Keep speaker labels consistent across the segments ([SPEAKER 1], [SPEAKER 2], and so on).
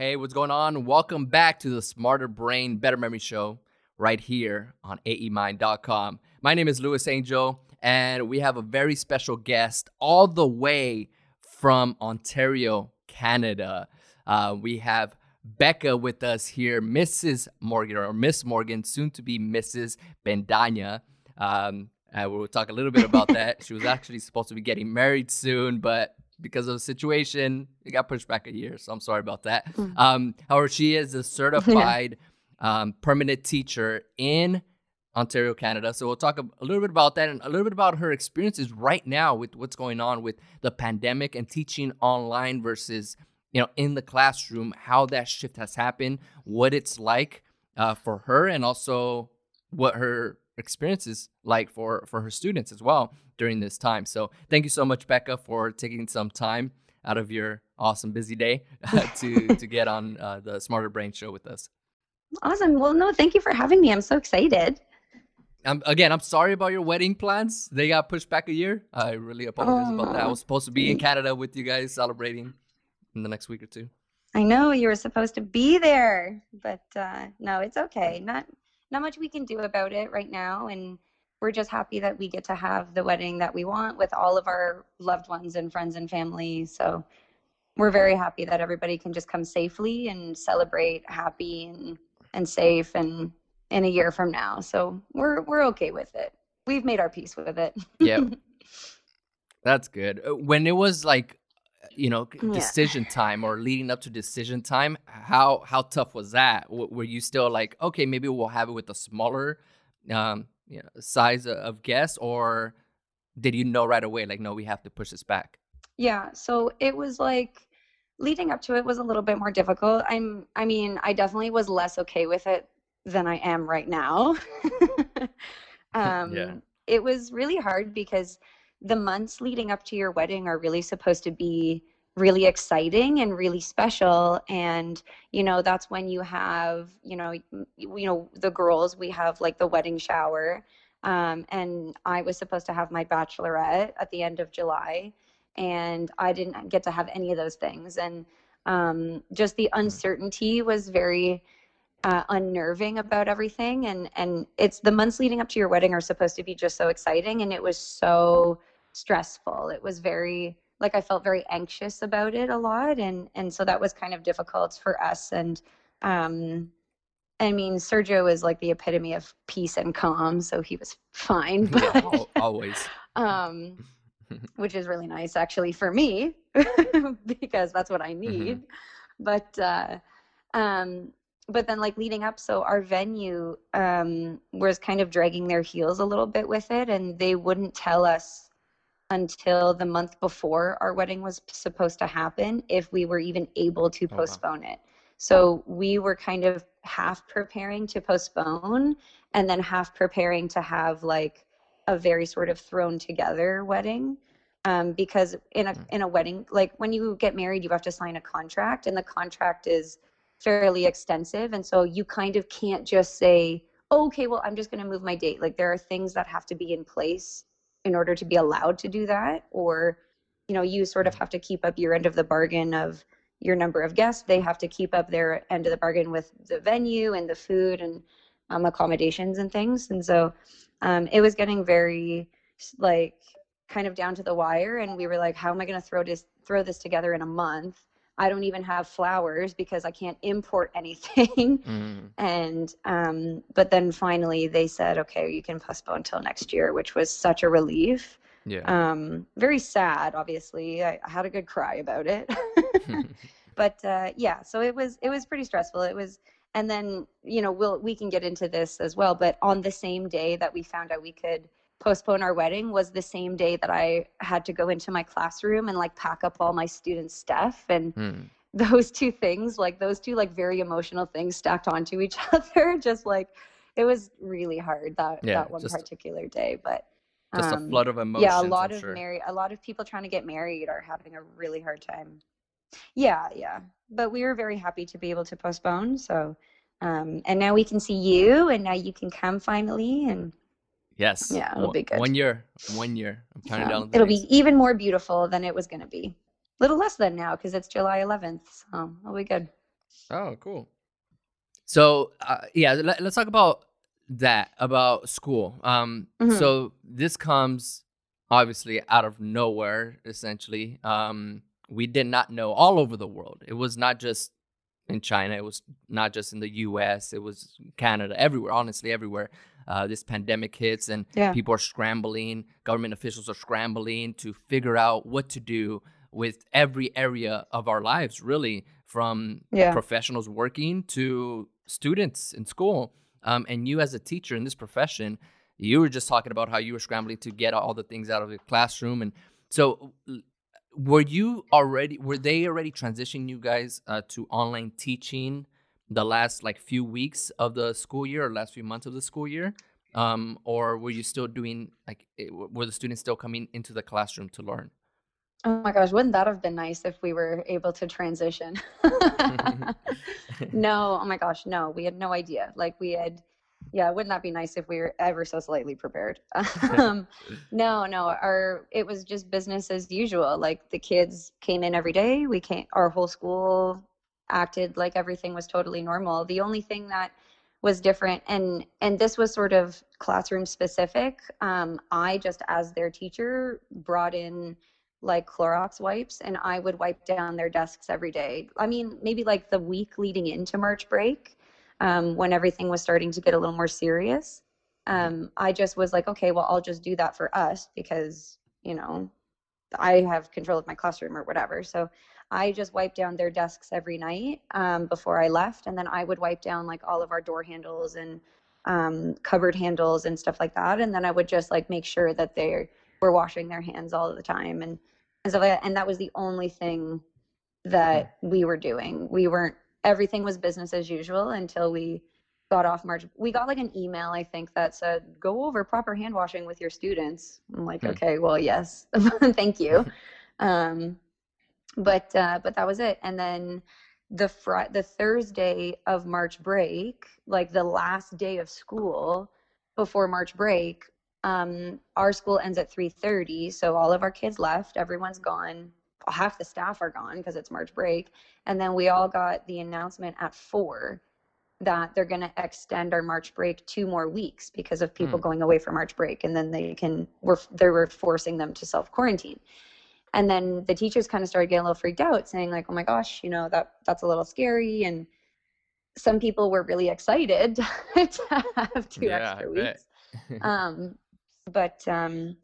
[SPEAKER 1] Hey, what's going on? Welcome back to the Smarter Brain, Better Memory Show right here on aemind.com. My name is Luis Angel, and we have a very special guest all the way from Ontario, Canada. Uh, we have Becca with us here, Mrs. Morgan or Miss Morgan, soon to be Mrs. Bendanya. Um, uh, we'll talk a little bit about that. she was actually supposed to be getting married soon, but because of the situation, it got pushed back a year. So I'm sorry about that. Mm. Um, however, she is a certified um, permanent teacher in Ontario, Canada. So we'll talk a, a, little bit about that and a little bit about her experiences right now with what's going on with the pandemic and teaching online versus you know in the classroom. How that shift has happened, what it's like uh, for her, and also what her experience is like for for her students as well during this time. So thank you so much, Becca, for taking some time out of your awesome busy day to to get on uh, the Smarter Brain show with us.
[SPEAKER 2] Awesome. Well, no, thank you for having me. I'm so excited.
[SPEAKER 1] Um, again, I'm sorry about your wedding plans. They got pushed back a year. I really apologize oh, about that. I was supposed to be in Canada with you guys celebrating in the next week or two.
[SPEAKER 2] I know you were supposed to be there, but uh, no, it's okay. Not not much we can do about it right now, and we're just happy that we get to have the wedding that we want with all of our loved ones and friends and family. So we're very happy that everybody can just come safely and celebrate happy and and safe and in a year from now. So we're we're okay with it. We've made our peace with it.
[SPEAKER 1] yeah. That's good. Uh, when it was like you know decision yeah. time or leading up to decision time, how how tough was that? W- were you still like, okay, maybe we'll have it with a smaller um, you know, size of guests or did you know right away like no, we have to push this back?
[SPEAKER 2] Yeah, so it was like leading up to it was a little bit more difficult. I'm I mean, I definitely was less okay with it than I am right now. um, yeah. It was really hard because the months leading up to your wedding are really supposed to be really exciting and really special. And you know that's when you have you know you know the girls we have like the wedding shower. Um, and i was supposed to have my bachelorette at the end of july and i didn't get to have any of those things. And um, just the mm. uncertainty was very uh, unnerving about everything. And and it's the months leading up to your wedding are supposed to be just so exciting. And it was so stressful it was very like i felt very anxious about it a lot and and so that was kind of difficult for us and um i mean sergio is like the epitome of peace and calm so he was fine
[SPEAKER 1] but, yeah, always
[SPEAKER 2] um which is really nice actually for me because that's what i mm-hmm. need mm-hmm. but uh um but then like leading up so our venue um, was kind of dragging their heels a little bit with it and they wouldn't tell us until the month before our wedding was supposed to happen if we were even able to postpone it so we were kind of half preparing to postpone and then half preparing to have like a very sort of thrown together wedding um, because in a mm. in a wedding like when you get married you have to sign a contract and the contract is fairly extensive. And so you kind of can't just say, oh, okay, well, I'm just going to move my date. Like there are things that have to be in place in order to be allowed to do that. Or, you know, you sort of have to keep up your end of the bargain of your number of guests. They have to keep up their end of the bargain with the venue and the food and um, accommodations and things. And so um, it was getting very like kind of down to the wire. And we were like, how am I going to throw this throw this together in a month? I don't even have flowers because I can't import anything. Mm. And um, but then finally they said, okay, you can postpone until next year, which was such a relief.
[SPEAKER 1] Yeah.
[SPEAKER 2] Um, very sad, obviously. I, I had a good cry about it. but uh, yeah, so it was it was pretty stressful. It was and then you know we'll we can get into this as well but on the same day that we found out we could postpone our wedding was the same day that I had to go into my classroom and like pack up all my students' stuff and mm. those two things, like those two like very emotional things stacked onto each other, just like it was really hard that yeah, that one just, particular day. But
[SPEAKER 1] just um, a flood of emotions.
[SPEAKER 2] Yeah, a lot
[SPEAKER 1] I'm
[SPEAKER 2] of
[SPEAKER 1] sure.
[SPEAKER 2] married a lot of people trying to get married are having a really hard time. Yeah, yeah. But we were very happy to be able to postpone. So um and now we can see you and now you can come finally and
[SPEAKER 1] Yes.
[SPEAKER 2] Yeah, it'll be good.
[SPEAKER 1] One year. One year. I'm counting yeah. down.
[SPEAKER 2] it'll days. be even more beautiful than it was going to be. A little less than now because it's July 11th. So it'll be good.
[SPEAKER 1] Oh, cool. So uh, yeah, let, us talk about that about school. Um, mm-hmm. so this comes obviously out of nowhere, essentially. Um, we did not know all over the world. It was not just in China. It was not just in the U.S. It was Canada, everywhere. Honestly, everywhere. Uh, this pandemic hits and yeah. people are scrambling. Government officials are scrambling to figure out what to do with every area of our lives, really, from yeah. professionals working to students in school. Um, and you, as a teacher in this profession, you were just talking about how you were scrambling to get all the things out of the classroom, and so were you already were they already transitioning you guys uh, to online teaching the last like few weeks of the school year or last few months of the school year um, or were you still doing like eh, were the students still coming into the classroom to learn?
[SPEAKER 2] Oh my gosh wouldn't that have been nice if we were able to transition? No oh my gosh no we had no idea like we had yeah wouldn't that be nice if we were ever so slightly prepared? Um, no no our it was just business as usual like the kids came in every day we came our whole school acted like everything was totally normal the only thing that was different and and this was sort of classroom specific um, i just as their teacher brought in like Clorox wipes and I would wipe down their desks every day. I mean, maybe like the week leading into March break, um, when everything was starting to get a little more serious. Mm-hmm. Um, I just was like, okay, well, I'll just do that for us because, you know, I have control of my classroom or whatever. So I just wiped down their desks every night um, before I left. And then I would wipe down like all of our door handles and um, cupboard handles and stuff like that. And then I would just like make sure that they were washing their hands all the time and, and stuff like that. And that was the only thing that we were doing. We weren't everything was business as usual until we got off March. We got like an email, I think, that said, go over proper hand washing with your students. I'm like, hmm. okay, well, yes, thank you. um, but, uh, but that was it. And then the fr- the Thursday of March break, like the last day of school before March break, um, our school ends at 3.30. So all of our kids left, everyone's gone half the staff are gone because it's March break. And then we all got the announcement at four that they're going to extend our March break two more weeks because of people mm. going away for March break. And then they can, we're, they were forcing them to self quarantine. And then the teachers kind of started getting a little freaked out saying like, oh my gosh, you know, that that's a little scary. And some people were really excited to have two yeah, extra weeks. um, but, um,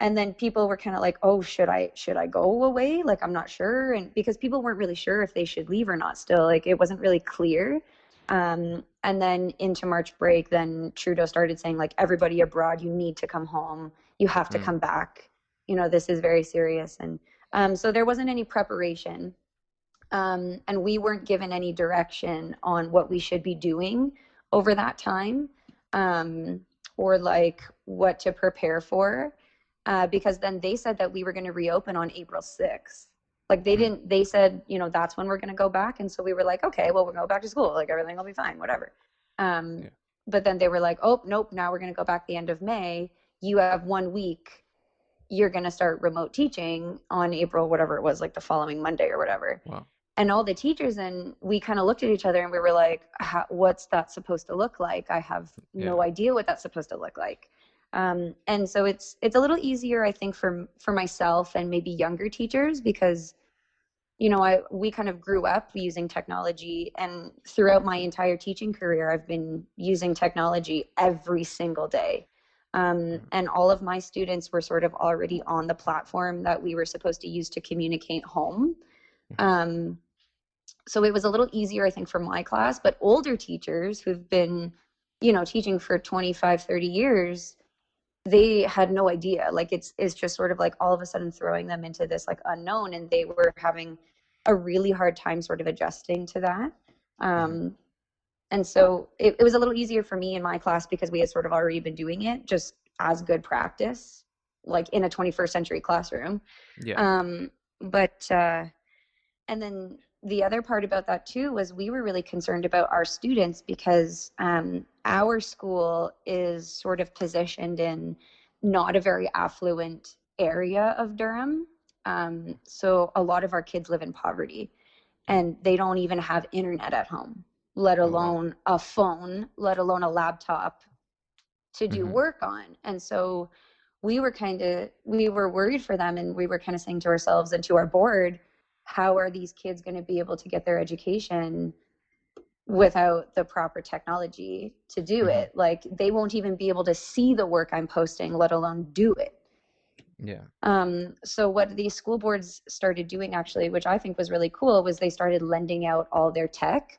[SPEAKER 2] and then people were kind of like oh should i should i go away like i'm not sure and because people weren't really sure if they should leave or not still like it wasn't really clear um, and then into march break then trudeau started saying like everybody abroad you need to come home you have to mm. come back you know this is very serious and um, so there wasn't any preparation um, and we weren't given any direction on what we should be doing over that time um, or like what to prepare for uh, because then they said that we were going to reopen on April 6th. Like they mm-hmm. didn't, they said, you know, that's when we're going to go back. And so we were like, okay, well, we'll go back to school. Like everything will be fine, whatever. Um, yeah. But then they were like, oh, nope, now we're going to go back the end of May. You have one week. You're going to start remote teaching on April, whatever it was, like the following Monday or whatever. Wow. And all the teachers and we kind of looked at each other and we were like, what's that supposed to look like? I have no idea what that's supposed to look like um, and so it's it's a little easier i think for for myself and maybe younger teachers because you know i we kind of grew up using technology and throughout my entire teaching career i've been using technology every single day um, and all of my students were sort of already on the platform that we were supposed to use to communicate home mm-hmm. um, so it was a little easier i think for my class but older teachers who've been you know teaching for 25 30 years they had no idea like it's it's just sort of like all of a sudden throwing them into this like unknown and they were having a really hard time sort of adjusting to that um, mm-hmm. And so it, it was a little easier for me in my class because we had sort of already been doing it just as good practice like in a 21st century classroom yeah um but uh and then the other part about that too was we were really concerned about our students because um, our school is sort of positioned in not a very affluent area of Durham. Um, so a lot of our kids live in poverty. and they don't even have internet at home let alone oh, a phone let alone a laptop to do mm-hmm. work on. And so we were kind of we were worried for them and we were kind of saying to ourselves and to our board how are these kids going to be able to get their education without the proper technology to do mm-hmm. it? Like they won't even be able to see the work i'm posting let alone do it.
[SPEAKER 1] Yeah.
[SPEAKER 2] Um so what these school boards started doing actually which i think was really cool was they started lending out all their tech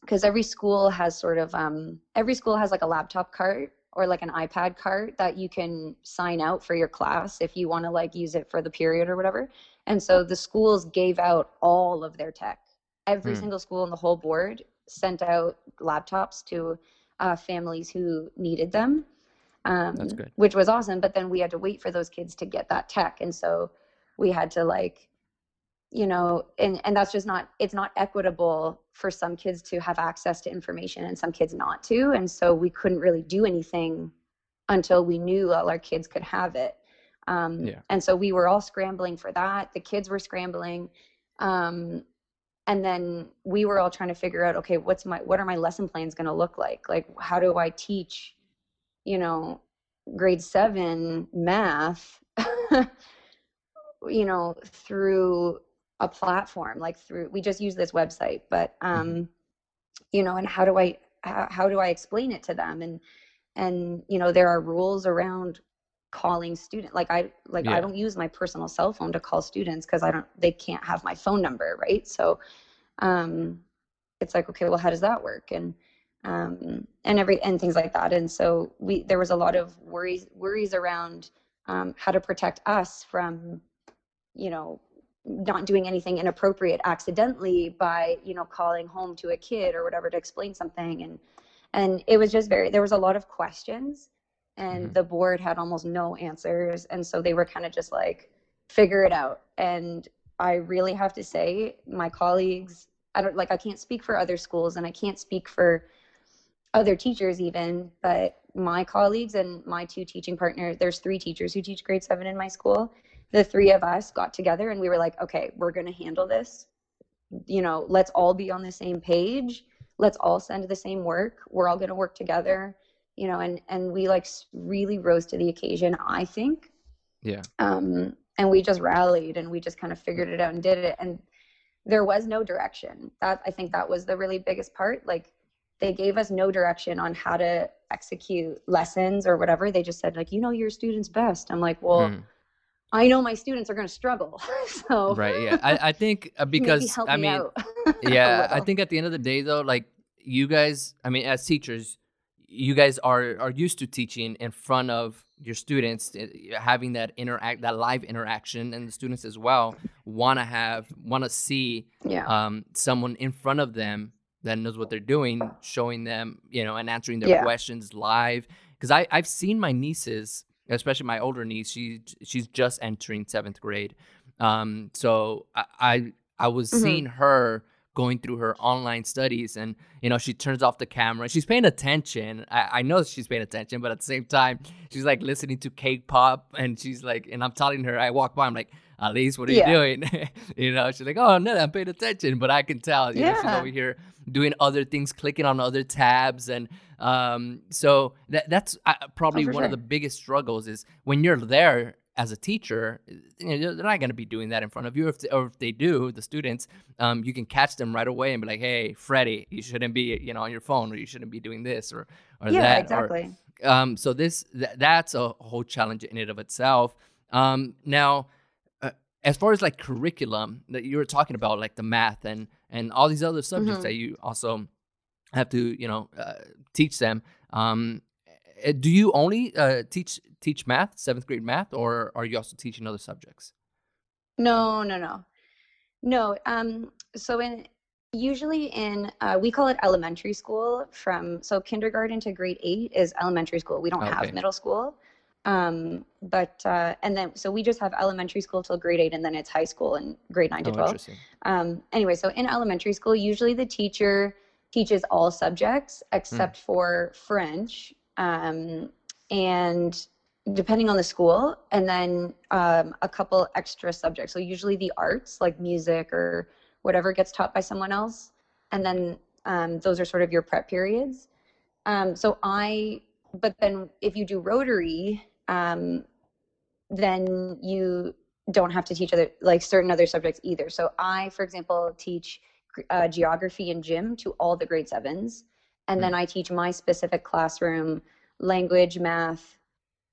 [SPEAKER 2] because every school has sort of um every school has like a laptop cart or like an ipad cart that you can sign out for your class if you want to like use it for the period or whatever and so the schools gave out all of their tech every hmm. single school in the whole board sent out laptops to uh, families who needed them, um,
[SPEAKER 1] That's good.
[SPEAKER 2] which was awesome. But then we had to wait for those kids to get that tech, and so we had to like, you know, and and that's just not it's not equitable for some kids to have access to information and some kids not to, and so we couldn't really do anything until we knew all our kids could have it. Um, yeah. And so we were all scrambling for that. The kids were scrambling. Um, and then we were all trying to figure out okay what's my what are my lesson plans going to look like like how do i teach you know grade 7 math you know through a platform like through we just use this website but mm-hmm. um you know and how do i how, how do i explain it to them and and you know there are rules around calling student like i like yeah. i don't use my personal cell phone to call students because i don't they can't have my phone number right so um it's like okay well how does that work and um and every and things like that and so we there was a lot of worries worries around um, how to protect us from you know not doing anything inappropriate accidentally by you know calling home to a kid or whatever to explain something. And and it was just very there was a lot of questions and mm-hmm. the board had almost no answers. And so they were kind of just like figure it out. And i really have to say my colleagues i don't like i can't speak for other schools and i can't speak for other teachers even but my colleagues and my two teaching partners there's three teachers who teach grade 7 in my school the three of us got together and we were like okay we're going to handle this. You know let's all be on the same page. Let's all send the same work. We're all going to work together you know and and we like really rose to the occasion i think.
[SPEAKER 1] Yeah.
[SPEAKER 2] Um and we just rallied and we just kind of figured it out and did it. And there was no direction. That i think that was the really biggest part. Like they gave us no direction on how to execute lessons or whatever. They just said like you know your students best. I'm like well mm. I know my students are going to struggle. so
[SPEAKER 1] right, yeah. I, I think uh, because I mean, yeah, I think at the end of the day though, like you guys, I mean, as teachers, you guys are are used to teaching in front of your students eh, having that interact that live interaction and the students as well want to have want to see
[SPEAKER 2] yeah.
[SPEAKER 1] um, someone in front of them that knows what they're doing showing them you know and answering their
[SPEAKER 2] yeah.
[SPEAKER 1] questions live because i i've seen my nieces especially my older niece she she's just entering seventh grade. Um so i i, I was mm-hmm. seeing her going through her online studies and you know she turns off the camera. She's paying attention. I, I, know she's paying attention but at the same time she's like listening to K-pop and she's like and i'm telling her i walk by i'm like Elise, what are yeah. you doing? you know, she's like, oh no, I'm paying attention, but I can tell, you yeah. know, she's over here doing other things, clicking on other tabs, and um, so that that's uh, probably oh, one sure. of the biggest struggles is when you're there as a teacher, you know, they're not going to be doing that in front of you. If they, or if they do, the students, um, you can catch them right away and be like, "Hey, Freddie, you shouldn't be, you know, on your phone, or you shouldn't be doing this or or
[SPEAKER 2] yeah,
[SPEAKER 1] that."
[SPEAKER 2] Yeah, exactly.
[SPEAKER 1] Or, um, so this th- that's a whole challenge in and of itself. Um, now, as far as like curriculum that you were talking about, like the math and and all these other subjects mm-hmm. that you also have to, you know, uh, teach them. Um, eh, do you only uh, teach teach math, seventh grade math, or are you also teaching other subjects?
[SPEAKER 2] No, no, no, no. Um, so in usually in uh, we call it elementary school from so kindergarten to grade eight is elementary school. We don't okay. have middle school. Um, but uh, and then so we just have elementary school till grade eight, and then it's high school and grade nine to oh, twelve. Um, anyway, so in elementary school, usually the teacher teaches all subjects except mm. for French. Um, and depending on the school, and then um, a couple extra subjects. So usually the arts, like music or whatever gets taught by someone else, and then um, those are sort of your prep periods. Um, so I, but then if you do Rotary, um, then you don't have to teach other like certain other subjects either. So I, for example, teach uh, geography and gym to all the grade sevens, and then hmm. I teach my specific classroom language, math,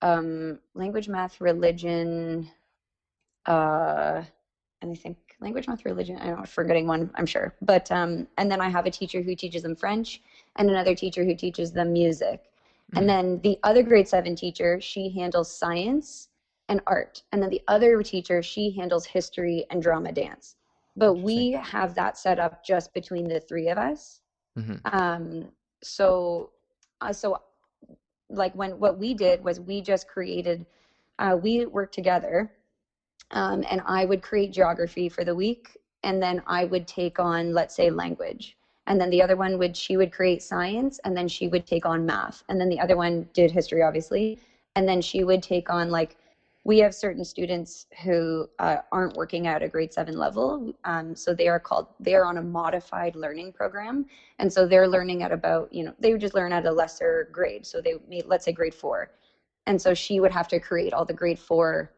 [SPEAKER 2] um, language, math, religion, uh, and I think language, math, religion. I don't know, forgetting one, I'm sure. But um, and then I have a teacher who teaches them French, and another teacher who teaches them music. Mm-hmm. And then the other grade seven teacher, she handles science and art. And then the other teacher, she handles history and drama dance. But we have that set up just between the three of us. Mm-hmm. Um, so, uh, so like when what we did was we just created, uh, we worked together, um, and I would create geography for the week, and then I would take on, let's say, language and then the other one would she would create science and then she would take on math. And then the other one did history obviously. And then she would take on like we have certain students who uh, aren't working at a grade seven level um, so they are called they are on a modified learning program. And so they're learning at about you know they would just learn at a lesser grade. So they made let's say grade four. And so she would have to create all the grade four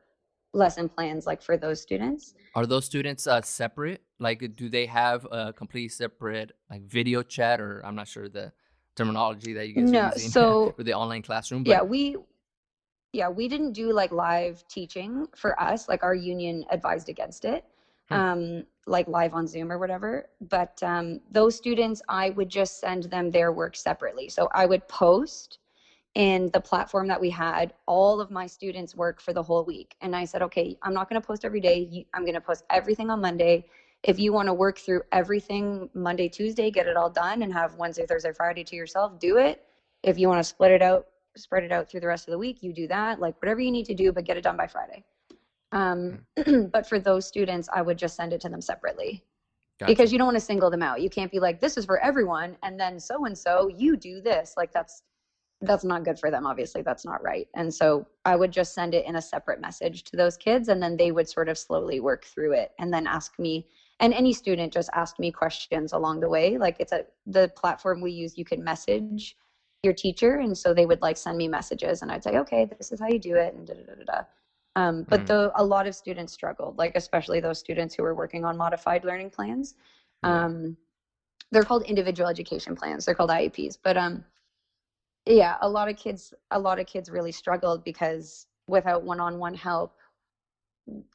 [SPEAKER 2] lesson plans like for those students?
[SPEAKER 1] Are those students uh, separate? Like do they have a completely separate like video chat or i'm not sure the terminology that you guys no, are using so for the online classroom
[SPEAKER 2] but... yeah we yeah we didn't do like live teaching for us like our union advised against it hmm. um like live on zoom or whatever but um those students i would just send them their work separately. So i would post in the platform that we had all of my students work for the whole week and i said okay i'm not going to post every day i'm going to post everything on monday if you want to work through everything monday tuesday get it all done and have wednesday thursday friday to yourself do it if you want to split it out spread it out through the rest of the week you do that like whatever you need to do but get it done by friday um, hmm. but for those students i would just send it to them separately Gotcha. because you don't want to single them out. You can't be like, this is for everyone, and then so and so, you do this. Like that's that's not good for them obviously that's not right. And so i would just send it in a separate message to those kids and then they would sort of slowly work through it and then ask me and any student just asked me questions along the way. Like it's a the platform we use you can message your teacher and so they would like send me messages and i'd say okay this is how you do it and da da da da um, but mm. the a lot of students struggled like especially those students who were working on modified learning plans. Um, they're called individual education plans. They're called ieps but um yeah a lot of kids a lot of kids really struggled because without one-on-one help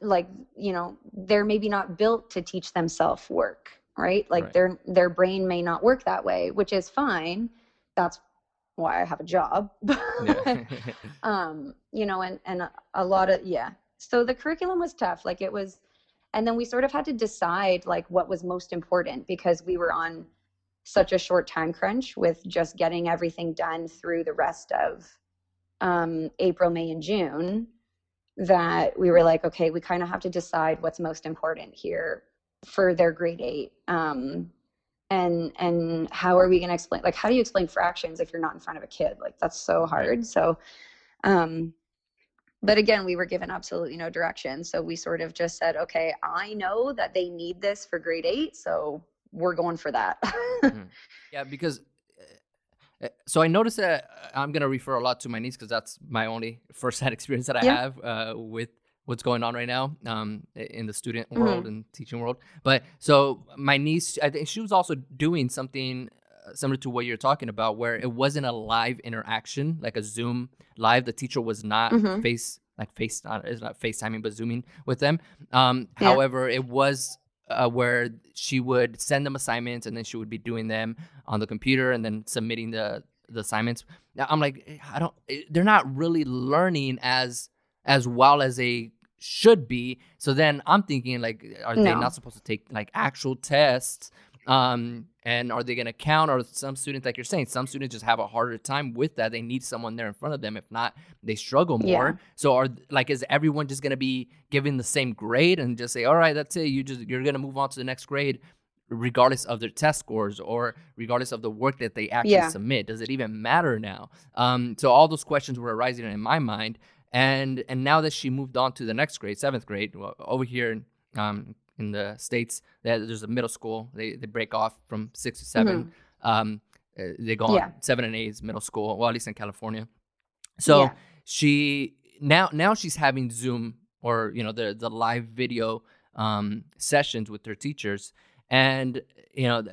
[SPEAKER 2] like you know they're maybe not built to teach themselves work right? Like right. their their brain may not work that way which is fine. That's why i have a job. Um you know and and a lot of yeah. So the curriculum was tough like it was and then we sort of had to decide like what was most important because we were on such a short time crunch with just getting everything done through the rest of um, April, May, and June that we were like, okay, we kind of have to decide what's most important here for their grade eight. Um, and and how are we going to explain like how do you explain fractions if you're not in front of a kid? Like that's so hard. So um but again we were given absolutely no direction. So we sort of just said okay i know that they need this for grade eight so we're going for that.
[SPEAKER 1] mm-hmm. Yeah, because uh, so I noticed that uh, I'm gonna refer a lot to my niece because that's my only firsthand experience that I yeah. have uh, with what's going on right now um, in the student mm-hmm. world and teaching world. But so my niece, I think she was also doing something uh, similar to what you're talking about, where it wasn't a live interaction like a Zoom live. The teacher was not mm-hmm. face like face not it's not FaceTiming but zooming with them. Um, yeah. However, it was uh, where she would send them assignments and then she would be doing them on the computer and then submitting the the assignments. Now I'm like, eh, I don't. Eh, they're not really learning as as well as they should be. So then I'm thinking like, are no. they not supposed to take like actual tests um, and are they going to count? Or some students, like you're saying, some students just have a harder time with that. They need someone there in front of them. If not, they struggle more. Yeah. So are like, is everyone just going to be given the same grade and just say, all right, that's it. You just you're going to move on to the next grade, regardless of their test scores or regardless of the work that they actually yeah. submit. Does it even matter now? Um, so all those questions were arising in my mind. And and now that she moved on to the next grade, seventh grade, well, over here um, in the states. That there's a middle school. They they break off from six to 7 mm-hmm. um, uh, they go on yeah. seven and eight is middle school. Well, at least in California. So yeah. she now now she's having Zoom or you know the the live video um, sessions with her teachers, and you know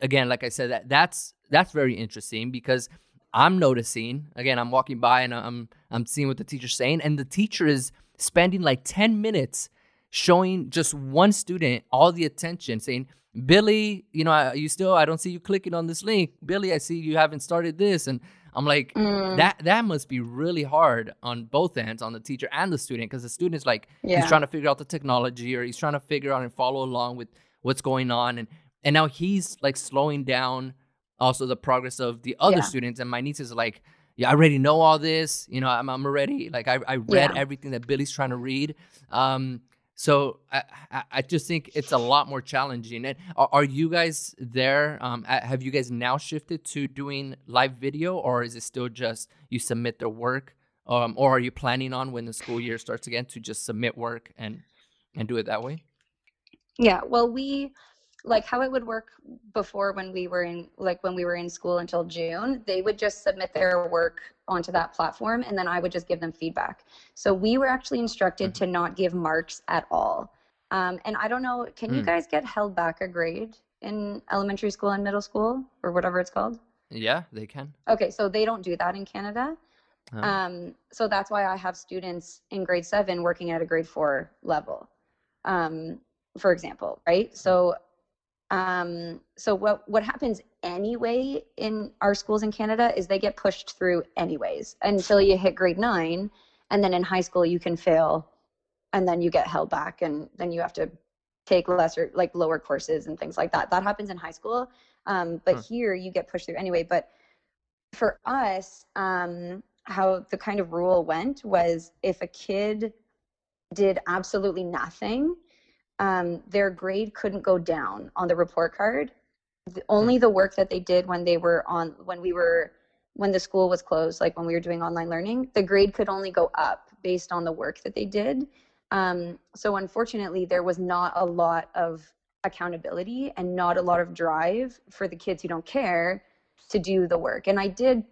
[SPEAKER 1] again, like I said, that that's that's very interesting because I'm noticing again. I'm walking by and I'm I'm seeing what the teacher's saying, and the teacher is spending like ten minutes showing just one student all the attention, saying, "Billy, you know, you still I don't see you clicking on this link. Billy, I see you haven't started this." And I'm like, mm. that that must be really hard on both ends, on the teacher and the student, because the student is like yeah. he's trying to figure out the technology or he's trying to figure out and follow along with what's going on, and and now he's like slowing down also the progress of the other yeah. students. And my niece is like, yeah, I already know all this. You know, I'm, I'm already like I, I read yeah. everything that Billy's trying to read. Um, so I, I just think it's a lot more challenging. And are, you guys there? Um, have you guys now shifted to doing live video, or is it still just you submit the work, um, or are you planning on when the school year starts again to just submit work and and do it that way?
[SPEAKER 2] Yeah, well, we like how it would work before when we were in like when we were in school until June, they would just submit their work onto that platform and then I would just give them feedback. So we were actually instructed mm-hmm. to not give marks at all. Um, and I don't know, can mm. you guys get held back a grade in elementary school and middle school or whatever it's called?
[SPEAKER 1] Yeah, they can.
[SPEAKER 2] Okay, so they don't do that in Canada. Oh. Um, so that's why I have students in grade seven working at a grade four level, um, for example, right? So um, so what what happens anyway in our schools in Canada is they get pushed through anyways until you hit grade nine, and then in high school you can fail, and then you get held back, and then you have to take lesser like lower courses and things like that. That happens in high school, um, but huh. here you get pushed through anyway. But for us, um, how the kind of rule went was if a kid did absolutely nothing um, their grade couldn't go down on the report card. The, only hmm. the work that they did when they were on when we were when the school was closed, like when we were doing online learning, the grade could only go up based on the work that they did. Um, so unfortunately, there was not a lot of accountability and not a lot of drive for the kids who don't care to do the work. And I did,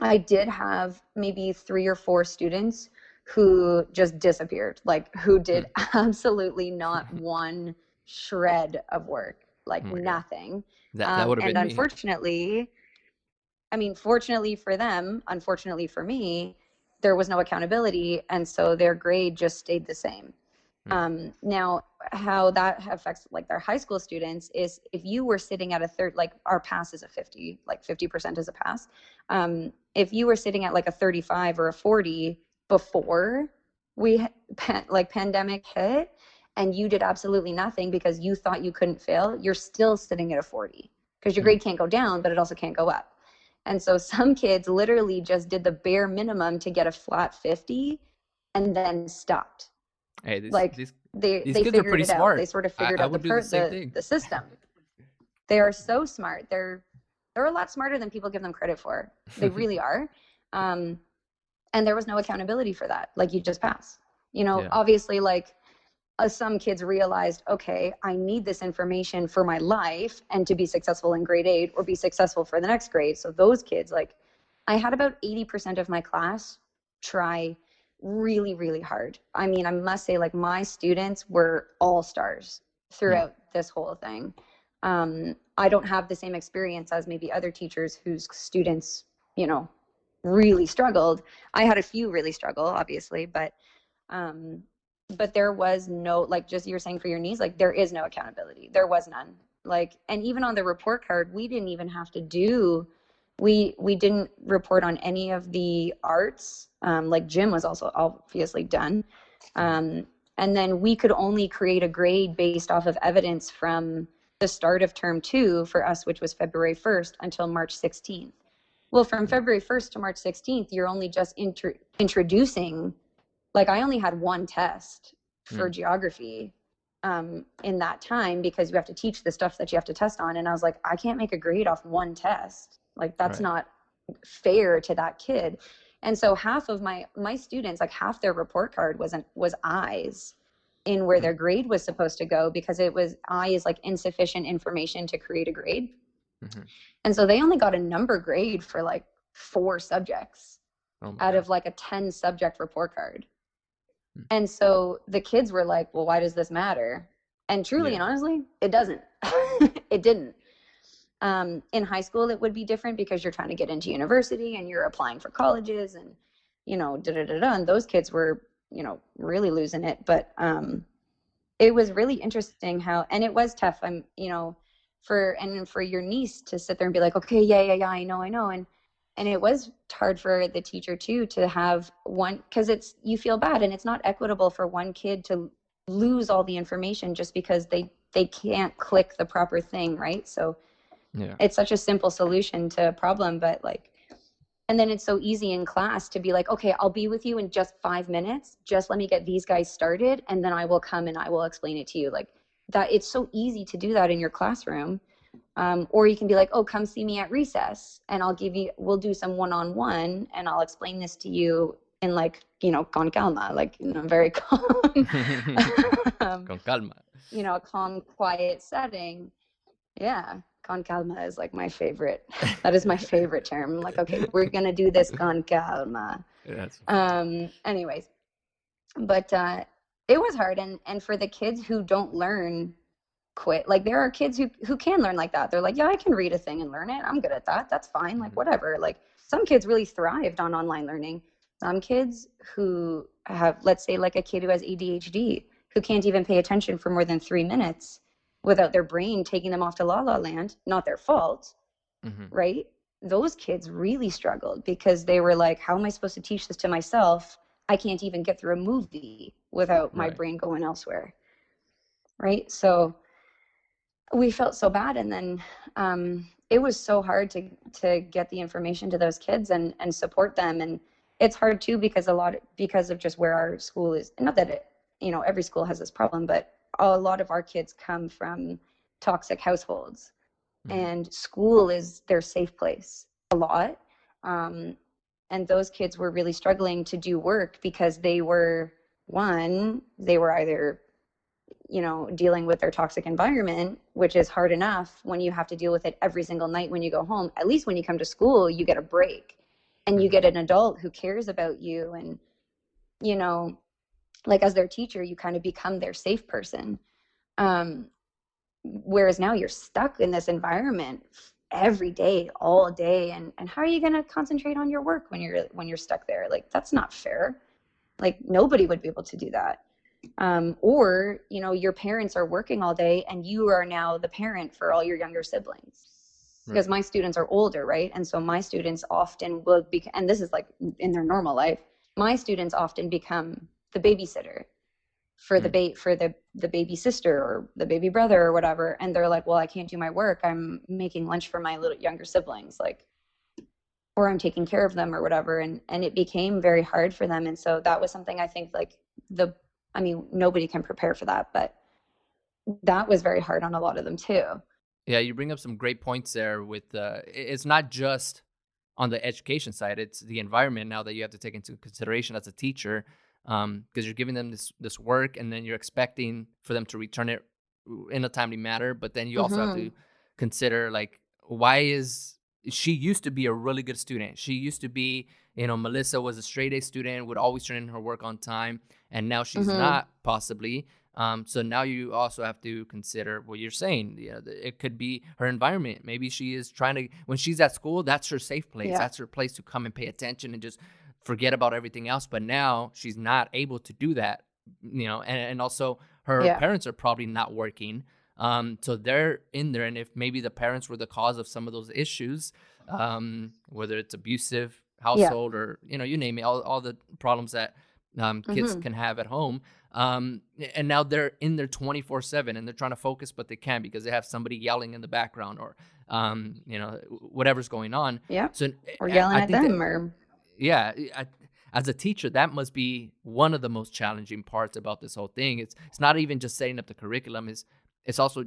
[SPEAKER 2] I did have maybe three or four students who just disappeared, like who did hmm. absolutely not one shred of work, like oh nothing.
[SPEAKER 1] That, that
[SPEAKER 2] um,
[SPEAKER 1] and
[SPEAKER 2] unfortunately,
[SPEAKER 1] me.
[SPEAKER 2] I mean, fortunately for them, unfortunately for me, there was no accountability, and so their grade just stayed the same. Hmm. Um, now, how that affects like their high school students is if you were sitting at a third, like our pass is a 50, like 50% is a pass. Um, if you were sitting at like a 35 or a 40, before we like pandemic hit and you did absolutely nothing because you thought you couldn't fail, you're still sitting at a 40 because your grade can't go down, but it also can't go up. And so some kids literally just did the bare minimum to get a flat 50 and then stopped.
[SPEAKER 1] Hey, these,
[SPEAKER 2] like
[SPEAKER 1] these,
[SPEAKER 2] they,
[SPEAKER 1] these
[SPEAKER 2] they
[SPEAKER 1] figured it
[SPEAKER 2] smart.
[SPEAKER 1] out.
[SPEAKER 2] They sort of figured I, out I the, the, the, the system. They are so smart. They're they're a lot smarter than people give them credit for. They really are. Um, and there was no accountability for that like you just pass you know yeah. obviously like uh, some kids realized okay i need this information for my life and to be successful in grade 8 or be successful for the next grade so those kids like i had about 80% of my class try really really hard i mean i must say like my students were all stars throughout yeah. this whole thing um, i don't have the same experience as maybe other teachers whose students you know really struggled. I had a few really struggle, obviously, but um, but there was no like just you're saying for your knees, like there is no accountability. There was none. Like, and even on the report card, we didn't even have to do. We we didn't report on any of the arts. Um, like gym was also obviously done. Um, and then we could only create a grade based off of evidence from the start of term two for us, which was February 1st until March 16th. Well, from February 1st to March 16th, you're only just introducing, like, I only had one test for mm. geography um, in that time because you have to teach the stuff that you have to test on. And I was like, I can't make a grade off one test. Like, that's right. not fair to that kid. And so half of my my students, like half their report card wasn't was eyes. in where their grade was supposed to go because it was I is like insufficient information to create a grade. Mm-hmm. And so they only got a number grade for like four subjects oh out God. of like a 10 subject report card. Mm-hmm. And so the kids were like, well, why does this matter? And truly yeah. and honestly, it doesn't. it didn't. Um, in high school, it would be different because you're trying to get into university and you're applying for colleges and, you know, da da da da. And those kids were, you know, really losing it. But um, it was really interesting how, and it was tough. I'm, you know, for and for your niece to sit there and be like, okay, yeah, yeah, yeah, I know, I know, and and it was hard for the teacher too to have one because it's you feel bad and it's not equitable for one kid to lose all the information just because they they can't click the proper thing, right? So yeah. it's such a simple solution to a problem, but like and then it's so easy in class to be like okay i'll be with you in just five minutes just let me get these guys started and then i will come and i will explain it to you like that it's so easy to do that in your classroom. Um, or you can be like oh come see me at recess and i'll give you we'll do some one-on-one and i'll explain this to you in like you know con calma like in a very calm.
[SPEAKER 1] Um, con calma.
[SPEAKER 2] you know a calm quiet setting. Yeah con calma is like my favorite. That is my favorite term. Like okay we're gonna do this con calma. Yes. um anyways. But uh it was hard and and for the kids who don't learn quit like there are kids who who can learn like that. They're like yeah i can read a thing and learn it. I'm good at that. That's fine. Like mm-hmm. whatever. Like some kids really thrived on online learning. Some kids who have let's say like a kid who has adhd who can't even pay attention for more than three minutes without their brain taking them off to la la land not their fault mm-hmm. right? Those kids really struggled because they were like how am i supposed to teach this to myself I can't even get through a movie without my right. brain going elsewhere. Right. So we felt so bad. And then um, it was so hard to, to get the information to those kids and, and support them. And it's hard too, because a lot, of, because of just where our school is, not that it, you know, every school has this problem, but a lot of our kids come from toxic households mm-hmm. and school is their safe place a lot. Um, and those kids were really struggling to do work because they were one they were either you know dealing with their toxic environment which is hard enough when you have to deal with it every single night when you go home. At least when you come to school you get a break and you get an adult who cares about you and you know like as their teacher you kind of become their safe person. Um whereas now you're stuck in this environment every day all day and and how are you going to concentrate on your work when you're when you're stuck there? Like that's not fair. Like nobody would be able to do that. Um, or you know your parents are working all day and you are now the parent for all your younger siblings. Because my students are older right? And so my students often will be and this is like in their normal life my students often become the babysitter for the ba- for the the baby sister or the baby brother or whatever and they're like well i can't do my work. I'm making lunch for my little younger siblings like or i'm taking care of them or whatever and and it became very hard for them and so that was something i think like the i mean nobody can prepare for that but that was very hard on a lot of them too.
[SPEAKER 1] Yeah you bring up some great points there with uh it's not just on the education side it's the environment now that you have to take into consideration as a teacher because um, you're giving them this this work and then you're expecting for them to return it in a timely manner but then you also mm-hmm. have to mm-hmm. consider like why is she used to be a really good student she used to be you know melissa was a straight a student would always turn in her work on time and now she's mm-hmm. not possibly um, so now you also have to consider what you're saying. Yeah, it could be her environment. Maybe she is trying to when she's at school. That's her safe place. Yeah. That's her place to come and pay attention and just forget about everything else. But now she's not able to do that, you know, and, and also her yeah. parents are probably not working. Um, so they're in there. And if maybe the parents were the cause of some of those issues, um, whether it's abusive household yeah. or, you know, you name it, all, all the problems that um, kids mm-hmm. can have at home. Um, and now they're in there 24 7 and they're trying to focus, but they can't because they have somebody yelling in the background or, um, you know, whatever's going on.
[SPEAKER 2] Yeah. So, or yelling I, I at them that, or
[SPEAKER 1] yeah, I, as a teacher, that must be one of the most challenging parts about this whole thing. It's it's not even just setting up the curriculum; is it's also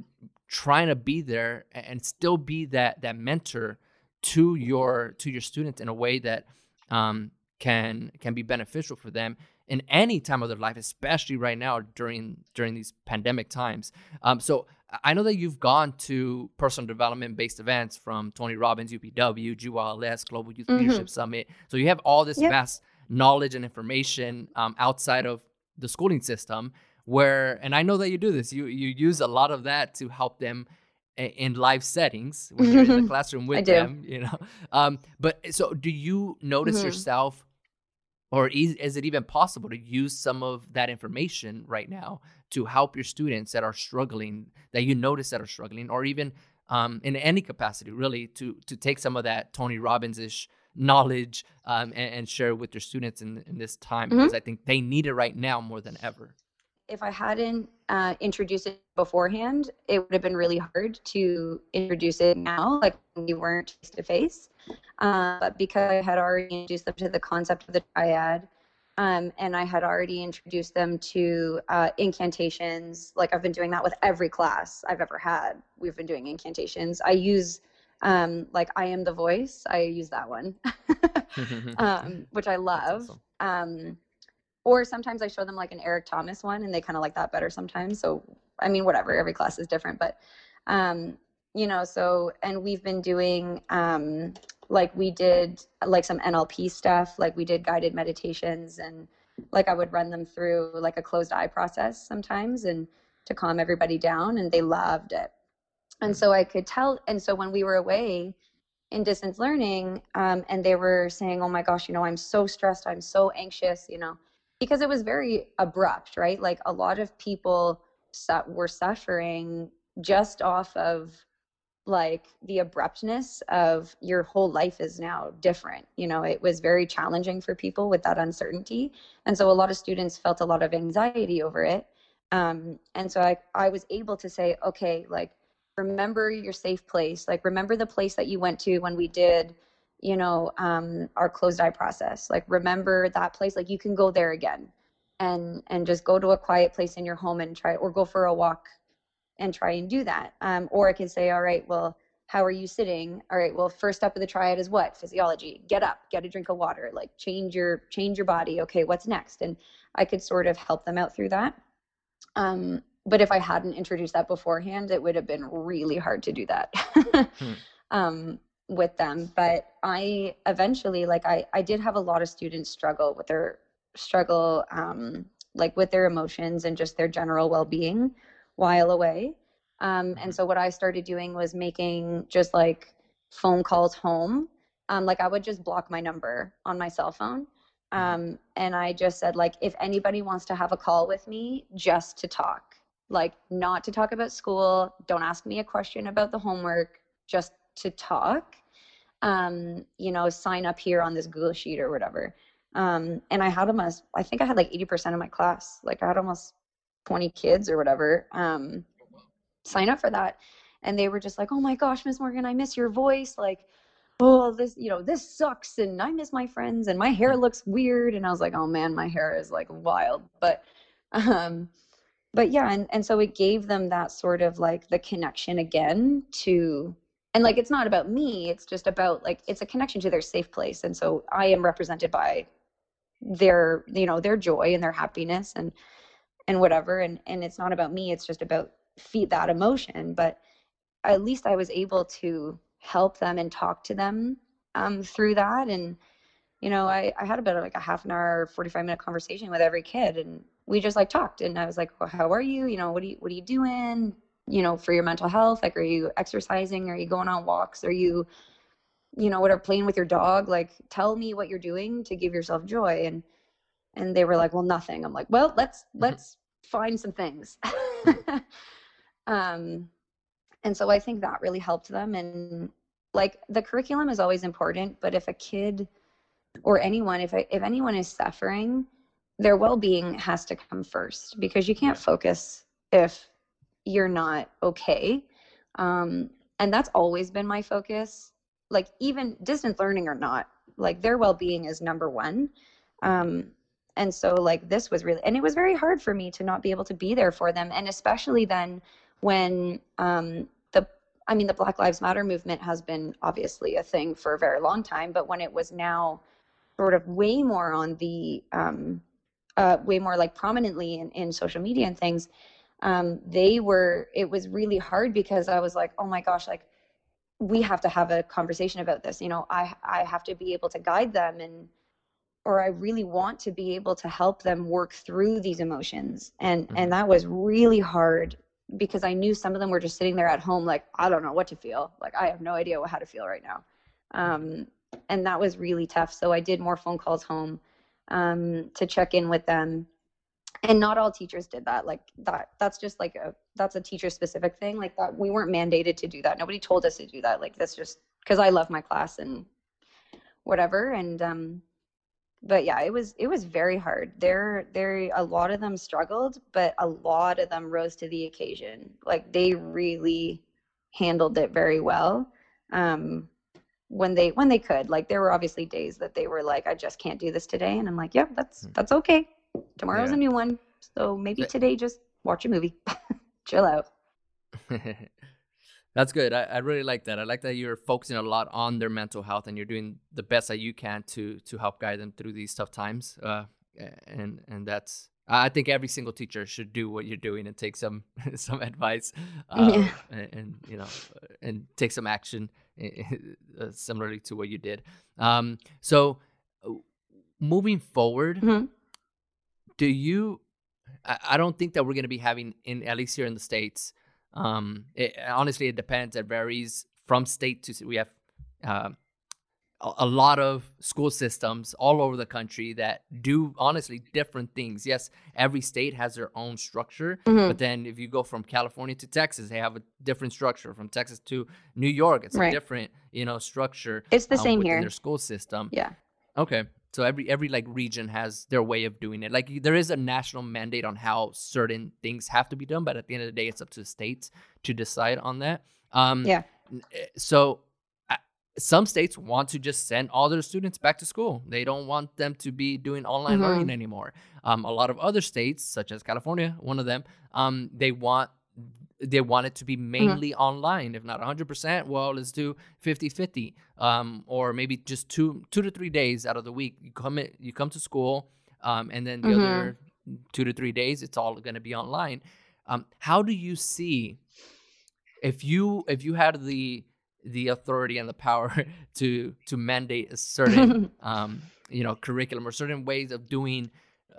[SPEAKER 1] trying to be there and still be that that mentor to your to your students in a way that um, can can be beneficial for them in any time of their life, especially right now during during these pandemic times. Um, so I know that you've gone to personal development based events from Tony Robbins, UPW, GYLS, Global Youth mm-hmm. Leadership Summit. So you have all this yep. vast knowledge and information um, outside of the schooling system. Where and I know that you do this. You you use a lot of that to help them in live settings when you're in the classroom with them. You know, um, but so do you notice mm-hmm. yourself? Or is, is, it even possible to use some of that information right now to help your students that are struggling that you notice that are struggling or even um, in any capacity really to to take some of that tony robbins-ish knowledge um, and, and, share with your students in, in this time? Mm-hmm. because i think they need it right now more than ever.
[SPEAKER 2] If i hadn't uh, introduced it beforehand it would have been really hard to introduce it now like we weren't face to face but because i had already introduced them to the concept of the triad um, and I had already introduced them to uh, incantations. Like I've been doing that with every class I've ever had. We've been doing incantations. I use um, like I am the voice. I use that one, um, which I love. Awesome. Um, or sometimes I show them like an Eric Thomas one, and they kind of like that better sometimes. So I mean, whatever. Every class is different, but um, you know. So and we've been doing um, like we did like some NLP stuff, like we did guided meditations and like I would run them through like a closed eye process sometimes and to calm everybody down and they loved it. And mm. so I could tell and so when we were away in distance learning um, and they were saying, "Oh my gosh, you know, I'm so stressed, I'm so anxious," you know, because it was very abrupt, right? Like a lot of people were suffering just off of like the abruptness of your whole life is now different. You know, it was very challenging for people with that uncertainty. And so a lot of students felt a lot of anxiety over it. Um, and so I, I was able to say, okay, like, remember your safe place. Like, remember the place that you went to when we did, you know, um, our closed eye process. Like, remember that place. Like, you can go there again and and just go to a quiet place in your home and try or go for a walk and try and do that. Um, or I can say, all right, well, how are you sitting? All right, well, first step of the triad is what? Physiology. Get up, get a drink of water, like change your change your body. Okay, what's next? And I could sort of help them out through that. Um, but if I hadn't introduced that beforehand, it would have been really hard to do that hmm. um, with them. But I eventually, like, I I did have a lot of students struggle with their struggle, um, like with their emotions and just their general well being while away. Um, and mm-hmm. so what I started doing was making just like phone calls home. Um, like I would just block my number on my cell phone. Mm-hmm. Um, and I just said like, if anybody wants to have a call with me, just to talk, like not to talk about school. Don't ask me a question about the homework, just to talk. Um, you know, sign up here on this Google sheet or whatever. Um, and I had almost, I think I had like 80% of my class. Like I had almost 20 kids or whatever um, sign up for that. And they were just like oh my gosh miss morgan i miss your voice like oh this you know this sucks and i miss my friends and my hair looks weird. And i was like oh man my hair is like wild. But um but yeah and, and so it gave them that sort of like the connection again to and like it's not about me it's just about like it's a connection to their safe place. And so i am represented by their you know their joy and their happiness and and whatever and and it's not about me it's just about feed that emotion but at least i was able to help them and talk to them um, through that and you know I, I had about like a half an hour 45 minute conversation with every kid and we just like talked and i was like well, how are you? You know what are you what are you doing? You know for your mental health like are you exercising? Are you going on walks? Are you you know whatever playing with your dog? Like tell me what you're doing to give yourself joy and and they were like well nothing. I'm like well let's mm-hmm. let's find some things. Um and so i think that really helped them and like the curriculum is always important but if a kid or anyone if if anyone is suffering their well-being has to come first because you can't focus if you're not okay. Um and that's always been my focus. Like even distance learning or not like their well-being is number one. Um and so like this was really and it was very hard for me to not be able to be there for them. And especially then when um the i mean the black lives matter movement has been obviously a thing for a very long time but when it was now sort of way more on the um uh, way more like prominently in, in social media and things um, they were it was really hard because i was like oh my gosh like we have to have a conversation about this you know? I i have to be able to guide them and or i really want to be able to help them work through these emotions. And mm-hmm. and that was really hard because i knew some of them were just sitting there at home like i don't know what to feel. Like i have no idea how to feel right now. Um, and that was really tough. So i did more phone calls home um, to check in with them. And not all teachers did that. Like that that's just like a that's a teacher specific thing. Like that we weren't mandated to do that. Nobody told us to do that. Like that's just because i love my class and whatever. And um but yeah it was it was very hard. There there a lot of them struggled but a lot of them rose to the occasion. Like they really handled it very well um when they when they could. Like there were obviously days that they were like i just can't do this today and i'm like yep yeah, that's hmm. that's okay. Tomorrow's yeah. a new one so maybe today just watch a movie. Chill out
[SPEAKER 1] that's good I, I really like that i like that you're focusing a lot on their mental health and you're doing the best that you can to to help guide them through these tough times uh and and that's I think every single teacher should do what you're doing and take some some advice, uh, yeah. and, and, you know, and take some action uh, similarly to what you did. Um, so, moving forward, mm-hmm. do you? I, I, don't think that we're going to be having in at least here in the states. Um, it, honestly, it depends. It varies from state to. state. We have. Uh, a lot of school systems all over the country that do honestly different things. Yes, every state has their own structure, mm-hmm. but then if you go from California to Texas, they have a different structure. From Texas to New York, it's right. a different, you know, structure.
[SPEAKER 2] It's the um, same here.
[SPEAKER 1] Their school system.
[SPEAKER 2] Yeah.
[SPEAKER 1] Okay. So every every like region has their way of doing it. Like there is a national mandate on how certain things have to be done, but at the end of the day, it's up to the states to decide on that.
[SPEAKER 2] Um, yeah.
[SPEAKER 1] Eh, so some states want to just send all their students back to school. They don't want them to be doing online mm-hmm. learning anymore. Um, a lot of other states, such as California, one of them, um, they want they want it to be mm-hmm. mainly mm-hmm. online. If not 100%, well, let's do 50-50, um, or maybe just two two to three days out of the week. You come in, you come to school, um, and then the mm-hmm. other two to three days, it's all going to be online. Um, how do you see if you if you had the the authority and the power to to mandate a certain um, you know curriculum or certain ways of doing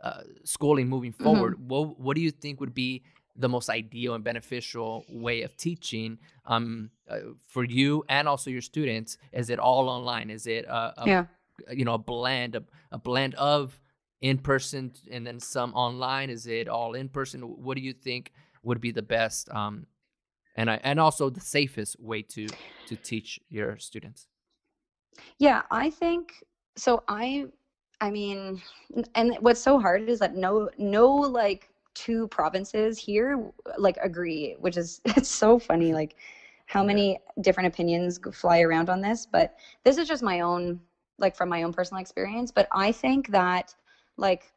[SPEAKER 1] uh, schooling moving mm-hmm. forward. Mm-hmm. What what do you think would be the most ideal and beneficial way of teaching um, uh, for you and also your students? Is it all online? Is it a, a yeah. you know a blend a, a blend of in person and then some online? Is it all in person? What do you think would be the best um, and I, and also the safest way to to teach your students
[SPEAKER 2] yeah i think so i i mean and what's so hard is that no no like two provinces here like agree which is it's so funny like how many different opinions fly around on this but this is just my own like from my own personal experience but i think that like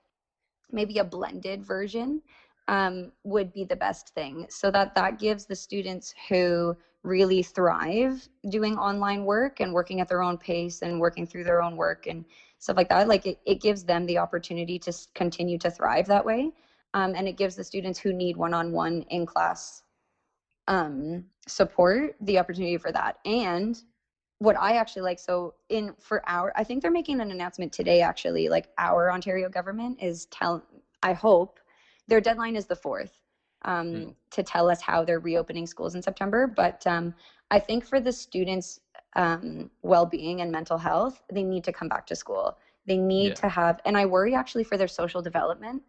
[SPEAKER 2] maybe a blended version um, would be the best thing so that that gives the students who really thrive doing online work and working at their own pace and working through their own work and stuff like that like it, it gives them the opportunity to continue to thrive that way um, and it gives the students who need one-on-one in class um, support the opportunity for that and what i actually like so in for our i think they're making an announcement today actually like our ontario government is tell i hope their deadline is the fourth um, mm. to tell us how they're reopening schools in September. But um, I think for the students' um, well-being and mental health, they need to come back to school. They need yeah. to have, and I worry actually for their social development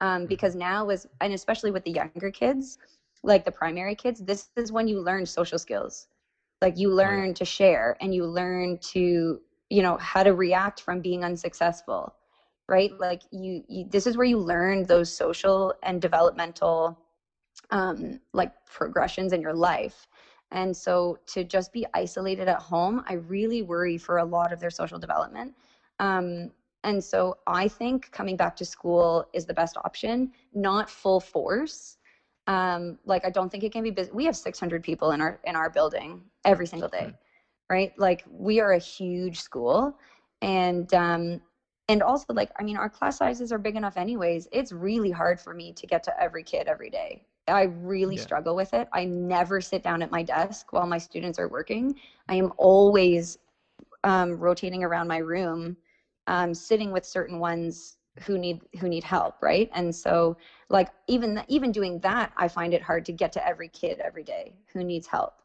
[SPEAKER 2] um, mm. because now is, and especially with the younger kids, like the primary kids, this is when you learn social skills. Like you learn oh, to share and you learn to, you know, how to react from being unsuccessful right like you, you this is where you learn those social and developmental um like progressions in your life and so to just be isolated at home i really worry for a lot of their social development um and so i think coming back to school is the best option not full force. Um like i don't think it can be busy. We have 600 people in our in our building every single day right? Like we are a huge school. And um and also like i mean our class sizes are big enough anyways. It's really hard for me to get to every kid every day. I really yeah. struggle with it. I never sit down at my desk while my students are working. I am always um, rotating around my room um, sitting with certain ones who need who need help right? And so like even even doing that i find it hard to get to every kid every day who needs help.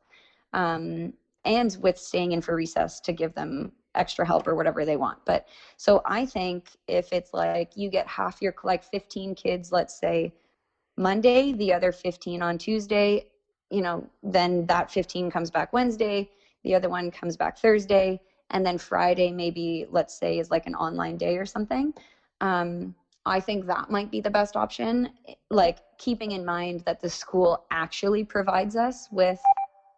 [SPEAKER 2] Um, and with staying in for recess to give them extra help or whatever they want. But so I think if it's like you get half your like 15 kids, let's say Monday, the other 15 on Tuesday, you know, then that 15 comes back Wednesday, the other one comes back Thursday, and then Friday maybe let's say is like an online day or something. Um, I think that might be the best option, like keeping in mind that the school actually provides us with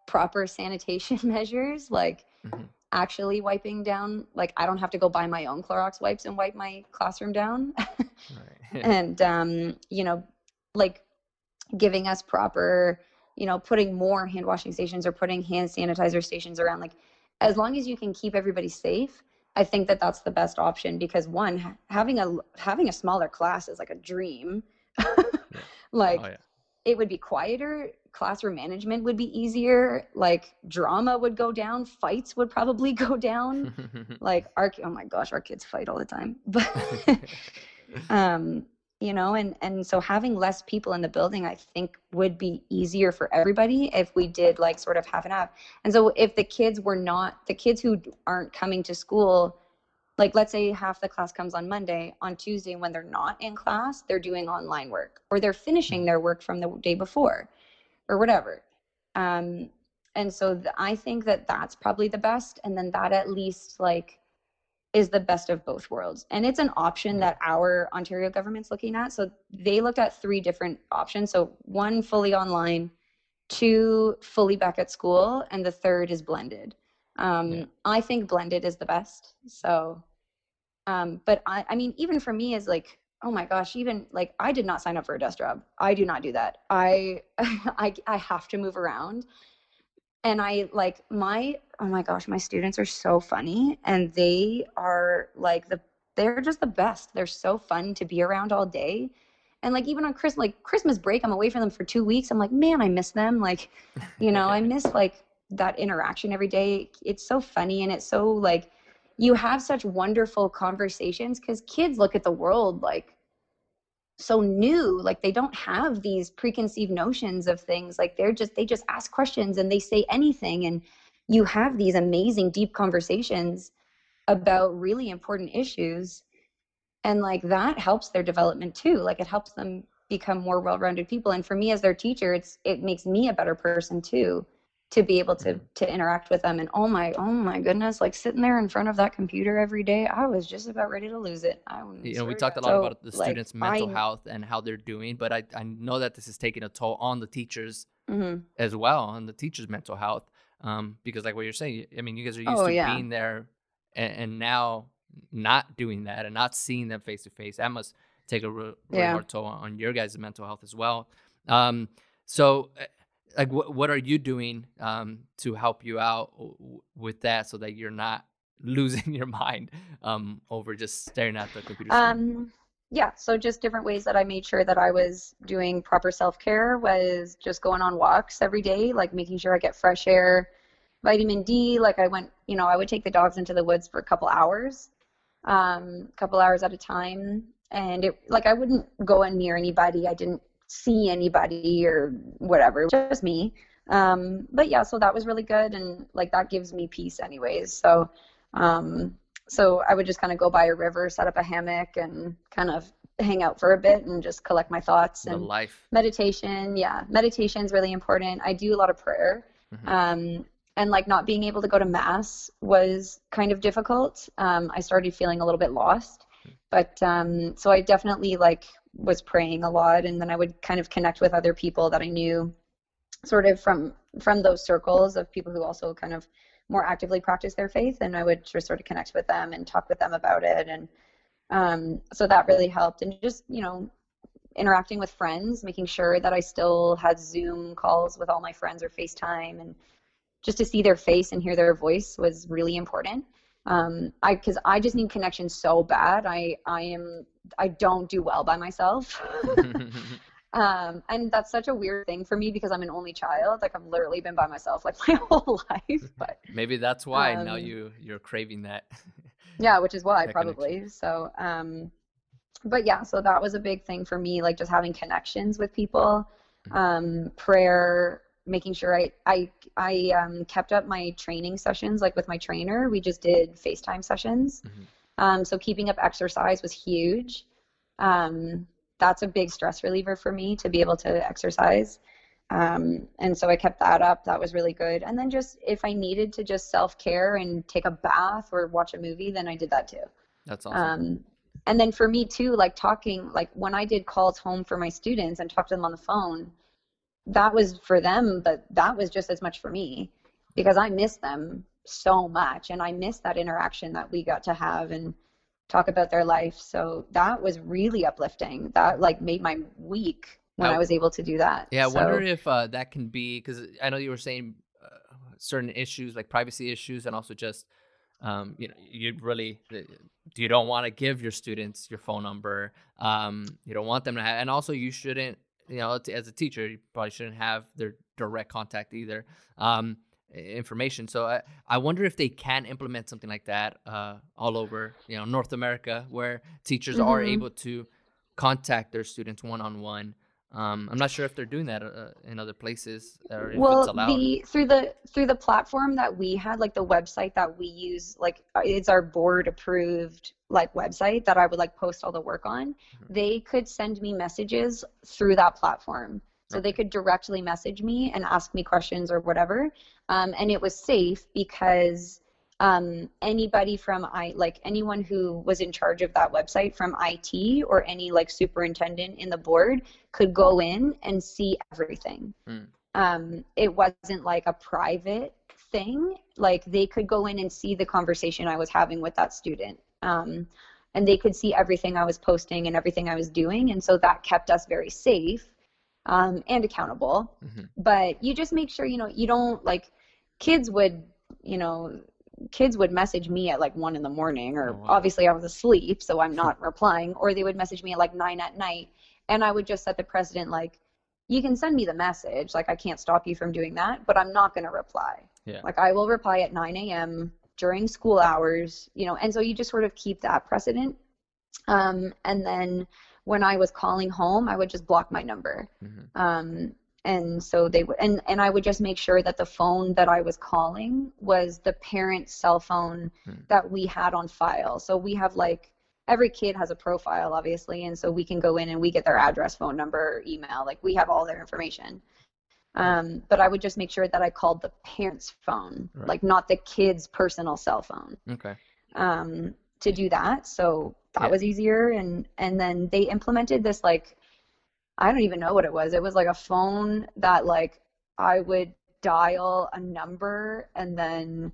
[SPEAKER 2] proper sanitation measures, like mm-hmm actually wiping down like i don't have to go buy my own clorox wipes and wipe my classroom down and um, you know like giving us proper you know putting more hand washing stations or putting hand sanitizer stations around like as long as you can keep everybody safe i think that that's the best option because one having a having a smaller class is like a dream. Like oh, yeah. it would be quieter classroom management would be easier like drama would go down fights would probably go down. Like our oh my gosh our kids fight all the time. But um you know and and so having less people in the building i think would be easier for everybody if we did like sort of half and half and so if the kids were not the kids who aren't coming to school like let's say half the class comes on monday on tuesday when they're not in class they're doing online work or they're finishing their work from the day before or whatever. Um, and so th- I think that that's probably the best. And then that at least like is the best of both worlds. And it's an option that our Ontario government's looking at. So they looked at three different options. So one fully online, two fully back at school, and the third is blended. Um, yeah. I think blended is the best. So, um, but I, I mean, even for me is like oh my gosh even like i did not sign up for a desk job i do not do that i i, I have to move around and i like my oh my gosh my students are so funny and they are like the they're just the best. They're so fun to be around all day. And like even on christmas like christmas break i'm away from them for two weeks. I'm like man i miss them. Like you know i miss like that interaction every day. It's so funny and it's so like you have such wonderful conversations because kids look at the world like so new like they don't have these preconceived notions of things like they're just they just ask questions and they say anything and you have these amazing deep conversations about really important issues and like that helps their development too like it helps them become more well-rounded people and for me as their teacher it's it makes me a better person too to be able to to interact with them and oh my oh my goodness like sitting there in front of that computer every day i was just about ready to lose it I
[SPEAKER 1] you know we talked a lot so, about the students like, mental I, health and how they're doing but I, I know that this is taking a toll on the teachers mm-hmm. as well on the teachers mental health um, because like what you're saying i mean you guys are used oh, to yeah. being there and, and, now not doing that and not seeing them face to face that must take a really yeah. hard toll on your guys' mental health as well um, so like what what are you doing um, to help you out with that so that you're not losing your mind um, over just staring at the computer screen? Um,
[SPEAKER 2] yeah, so just different ways that I made sure that I was doing proper self care was just going on walks every day, like making sure I get fresh air, vitamin D. Like I went, you know, I would take the dogs into the woods for a couple hours, um, a couple hours at a time, and it like I wouldn't go in near anybody. I didn't see anybody or whatever, just me. Um, but yeah, so that was really good, and like that gives me peace, anyways. So, um, so I would just kind of go by a river, set up a hammock, and kind of hang out for a bit and just collect my thoughts
[SPEAKER 1] and
[SPEAKER 2] the
[SPEAKER 1] life
[SPEAKER 2] meditation. Yeah, meditation is really important. I do a lot of prayer. Mm-hmm. Um, and like not being able to go to mass was kind of difficult. Um, I started feeling a little bit lost, hmm. but um, so I definitely like was praying a lot and then I would kind of connect with other people that I knew sort of from from those circles of people who also kind of more actively practice their faith and I would just sort of connect with them and talk with them about it and um, so that really helped and just you know interacting with friends making sure that I still had Zoom calls with all my friends or FaceTime and just to see their face and hear their voice was really important Um, I because I just need connection so bad. I I am I don't do well by myself. um, and that's such a weird thing for me because I'm an only child. Like I've literally been by myself like my whole life. But
[SPEAKER 1] maybe that's why um, now you you're craving that.
[SPEAKER 2] yeah, which is why probably. Connection. So um, but yeah, so that was a big thing for me, like just having connections with people, mm-hmm. um, prayer, making sure I I I um, kept up my training sessions like with my trainer. We just did FaceTime sessions. Mm-hmm. Um, so keeping up exercise was huge. Um, that's a big stress reliever for me to be able to exercise. Um, and so I kept that up. That was really good. And then just if I needed to just self care and take a bath or watch a movie, then I did that too.
[SPEAKER 1] That's awesome. Um,
[SPEAKER 2] and then for me too, like talking, like when I did calls home for my students and talked to them on the phone, that was for them, but that was just as much for me because I miss them so much and I miss that interaction that we got to have and talk about their life. So that was really uplifting. That like made my week when I, I was able to do that.
[SPEAKER 1] Yeah,
[SPEAKER 2] I
[SPEAKER 1] so, wonder if uh, that can be because I know you were saying uh, certain issues like privacy issues and also just um, you know you really you don't want to give your students your phone number. Um, you don't want them to have, and also you shouldn't you know, as a teacher, you probably shouldn't have their direct contact either. Um, information. So I, I wonder if they can implement something like that uh, all over, you know, North America, where teachers mm-hmm. are able to contact their students one on one um, I'm not sure if they're doing that uh, in other places or if
[SPEAKER 2] well,
[SPEAKER 1] it's allowed.
[SPEAKER 2] the through the through the platform that we had, like the website that we use, like uh, it's our board approved like website that I would like post all the work on. Mm-hmm. They could send me messages through that platform, so okay. they could directly message me and ask me questions or whatever. Um, and it was safe because um, anybody from I like anyone who was in charge of that website from IT or any like superintendent in the board could go in and see everything. Mm. Um, it wasn't like a private thing. Like they could go in and see the conversation I was having with that student. Um, and they could see everything I was posting and everything I was doing. And so that kept us very safe um, and accountable. Mm-hmm. But you just make sure, you know, you don't like kids would, you know, kids would message me at like one in the morning or oh, wow. obviously i was asleep so i'm not replying or they would message me at like nine at night and i would just set the precedent like you can send me the message like i can't stop you from doing that but i'm not going to reply yeah. like i will reply at 9 a.m during school hours you know and so you just sort of keep that precedent um, and then when i was calling home i would just block my number mm-hmm. um, and so they would and and I would just make sure that the phone that I was calling was the parent's cell phone hmm. that we had on file. So we have like every kid has a profile obviously and so we can go in and we get their address, phone number, email, like we have all their information. Um, but I would just make sure that I called the parent's phone, right. like not the kid's personal cell phone.
[SPEAKER 1] Okay.
[SPEAKER 2] Um, to do that. So that yeah. was easier and and then they implemented this like I don't even know what it was. It was like a phone that like I would dial a number and then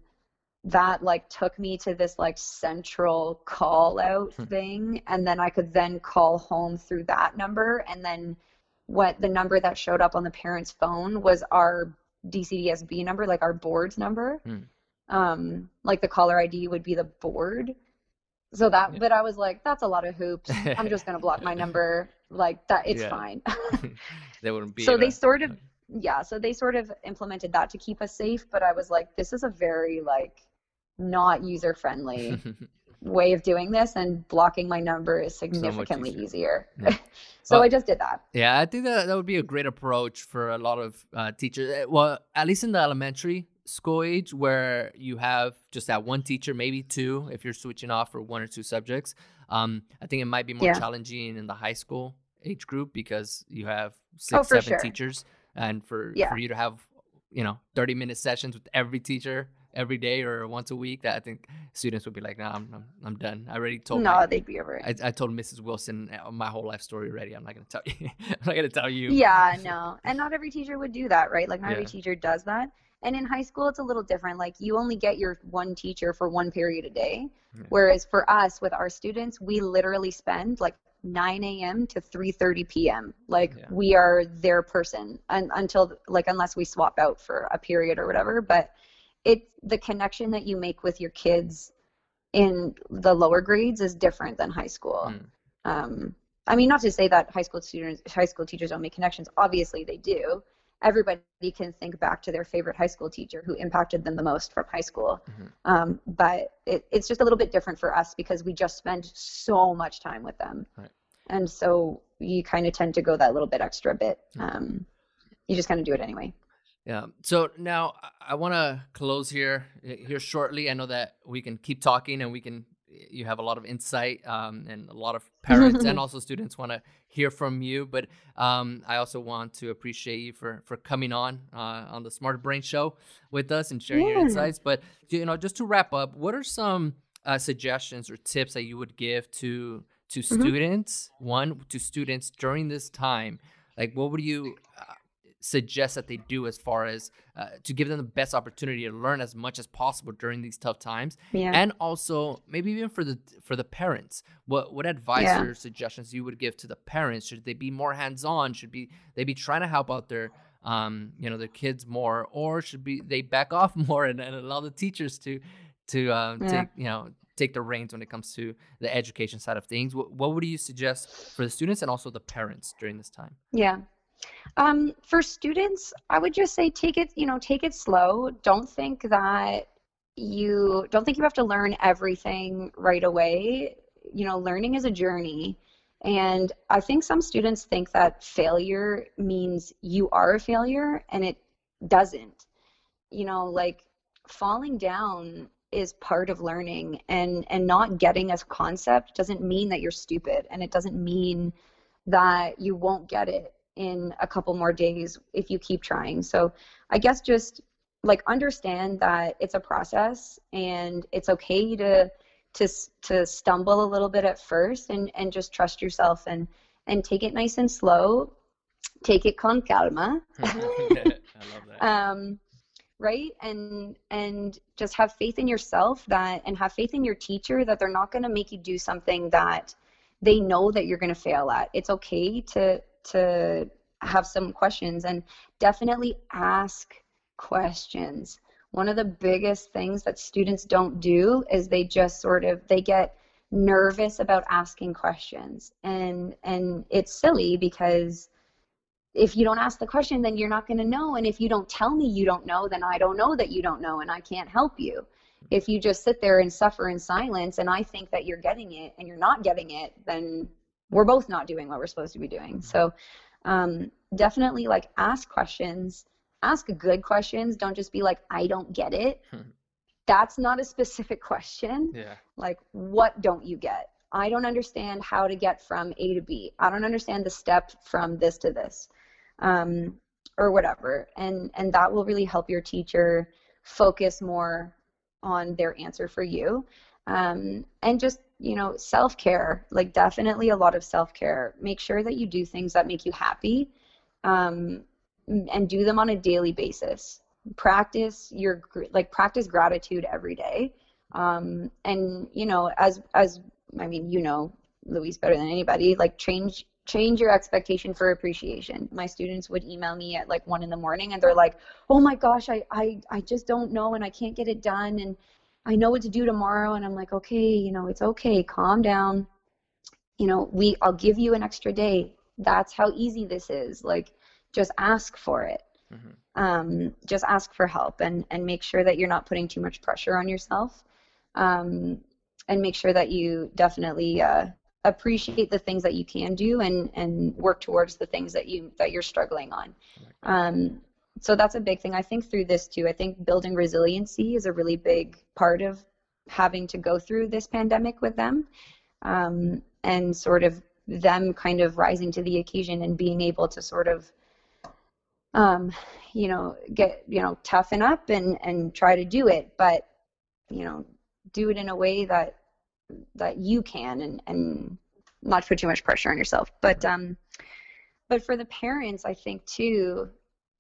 [SPEAKER 2] that like took me to this like central call out hmm. thing and then I could then call home through that number and then what the number that showed up on the parent's phone was our DCDSB number, like our board's number. Hmm. Um, like the caller ID would be the board. So that, yeah. but I was like, that's a lot of hoops. I'm just gonna block my number like that. It's yeah. fine.
[SPEAKER 1] they wouldn't be.
[SPEAKER 2] So they sort of, yeah. So they sort of implemented that to keep us safe. But I was like, this is a very like not user friendly way of doing this, and blocking my number is significantly so easier. easier. Yeah. so well, I just did that.
[SPEAKER 1] Yeah, I think that that would be a great approach for a lot of uh, teachers. Eh, well, at least in the elementary school age where you have just that one teacher, maybe two, if you're switching off for one or two subjects. Um, I think it might be more yeah. challenging in the high school age group because you have six, oh, seven sure. teachers, and for yeah. for you to have you know 30 minute sessions with every teacher every day or once a week that I think students would be like, nah, I'm, I'm, I'm done. I already told.
[SPEAKER 2] No,
[SPEAKER 1] my,
[SPEAKER 2] they'd be over
[SPEAKER 1] it. I, I told Mrs. Wilson uh, my whole life story already. I'm not gonna tell you. I'm not gonna tell you.
[SPEAKER 2] Yeah, no, and not every teacher would do that, right? Like not yeah. every teacher does that. And in high school, it's a little different. Like you only get your one teacher for one period a day. Yeah. Whereas for us, with our students, we literally spend like 9 a.m. to 3:30 p.m. Like yeah. we are their person and, until like unless we swap out for a period or whatever. But it the connection that you make with your kids in the lower grades is different than high school. Mm. Um, I mean, not to say that high school students, high school teachers don't make connections. Obviously, they do. Everybody can think back to their favorite high school teacher who impacted them the most from high school. Mm-hmm. Um, but it, it's just a little bit different for us because we just spend so much time with them. Right. And so you kind of tend to go that little bit extra bit. Um, you just kind of do it anyway.
[SPEAKER 1] Yeah. So now I want to close here here shortly. I know that we can keep talking and we can you have a lot of insight um, and a lot of parents and also students want to hear from you but um, i also want to appreciate you for for coming on uh, on the smart brain show with us and sharing yeah. your insights but you know just to wrap up what are some uh, suggestions or tips that you would give to to mm-hmm. students one to students during this time like what would you uh, suggest that they do as far as uh, to give them the best opportunity to learn as much as possible during these tough times. Yeah. and also maybe even for the for the parents. What what advice yeah. or suggestions you would give to the parents? Should they be more hands-on? Should be they be trying to help out their um you know their kids more? Or should be they back off more and, and allow the teachers to to uh, yeah. take you know take the reins when it comes to the education side of things? What, what would you suggest for the students and also the parents during this time?
[SPEAKER 2] Yeah um, for students, I would just say take it, you know, take it slow. Don't think that you don't think you have to learn everything right away. You know, learning is a journey. And I think some students think that failure means you are a failure, and it doesn't. You know, like falling down is part of learning, and and not getting a concept doesn't mean that you're stupid, and it doesn't mean that you won't get it in a couple more days if you keep trying. So I guess just like understand that it's a process and it's okay to to to stumble a little bit at first and and just trust yourself and and take it nice and slow. Take it con calma. I love that. um right and and just have faith in yourself that and have faith in your teacher that they're not going to make you do something that they know that you're going to fail at it's okay to to have some questions and definitely ask questions. One of the biggest things that students don't do is they just sort of they get nervous about asking questions. And and it's silly because if you don't ask the question then you're not going to know and if you don't tell me you don't know then I don't know that you don't know and I can't help you. If you just sit there and suffer in silence and I think that you're getting it and you're not getting it then we're both not doing what we're supposed to be doing. So um, definitely like ask questions, ask good questions. Don't just be like, I don't get it. That's not a specific question. Yeah. Like, what don't you get? I don't understand how to get from A to B. I don't understand the step from this to this, um, or whatever. And and that will really help your teacher focus more on their answer for you. Um, and just you know, self care, like definitely a lot of self care. Make sure that you do things that make you happy um, and do them on a daily basis. Practice your, like, practice gratitude every day. Um, and, you know, as, as, I mean, you know, Luis better than anybody, like, change, change your expectation for appreciation. My students would email me at like one in the morning and they're like, oh my gosh, I, I, I just don't know and I can't get it done. And, I know what to do tomorrow and I'm like, okay, you know, it's okay, calm down. You know, we I'll give you an extra day. That's how easy this is. Like just ask for it. Mm-hmm. Um, just ask for help and, and make sure that you're not putting too much pressure on yourself. Um, and make sure that you definitely uh, appreciate the things that you can do and, and work towards the things that you that you're struggling on. Um, so that's a big thing. I think through this too, I think building resiliency is a really big part of having to go through this pandemic with them um, and sort of them kind of rising to the occasion and being able to sort of um, you know get you know toughen up and and try to do it but you know do it in a way that that you can and and not put too much pressure on yourself but um but for the parents i think too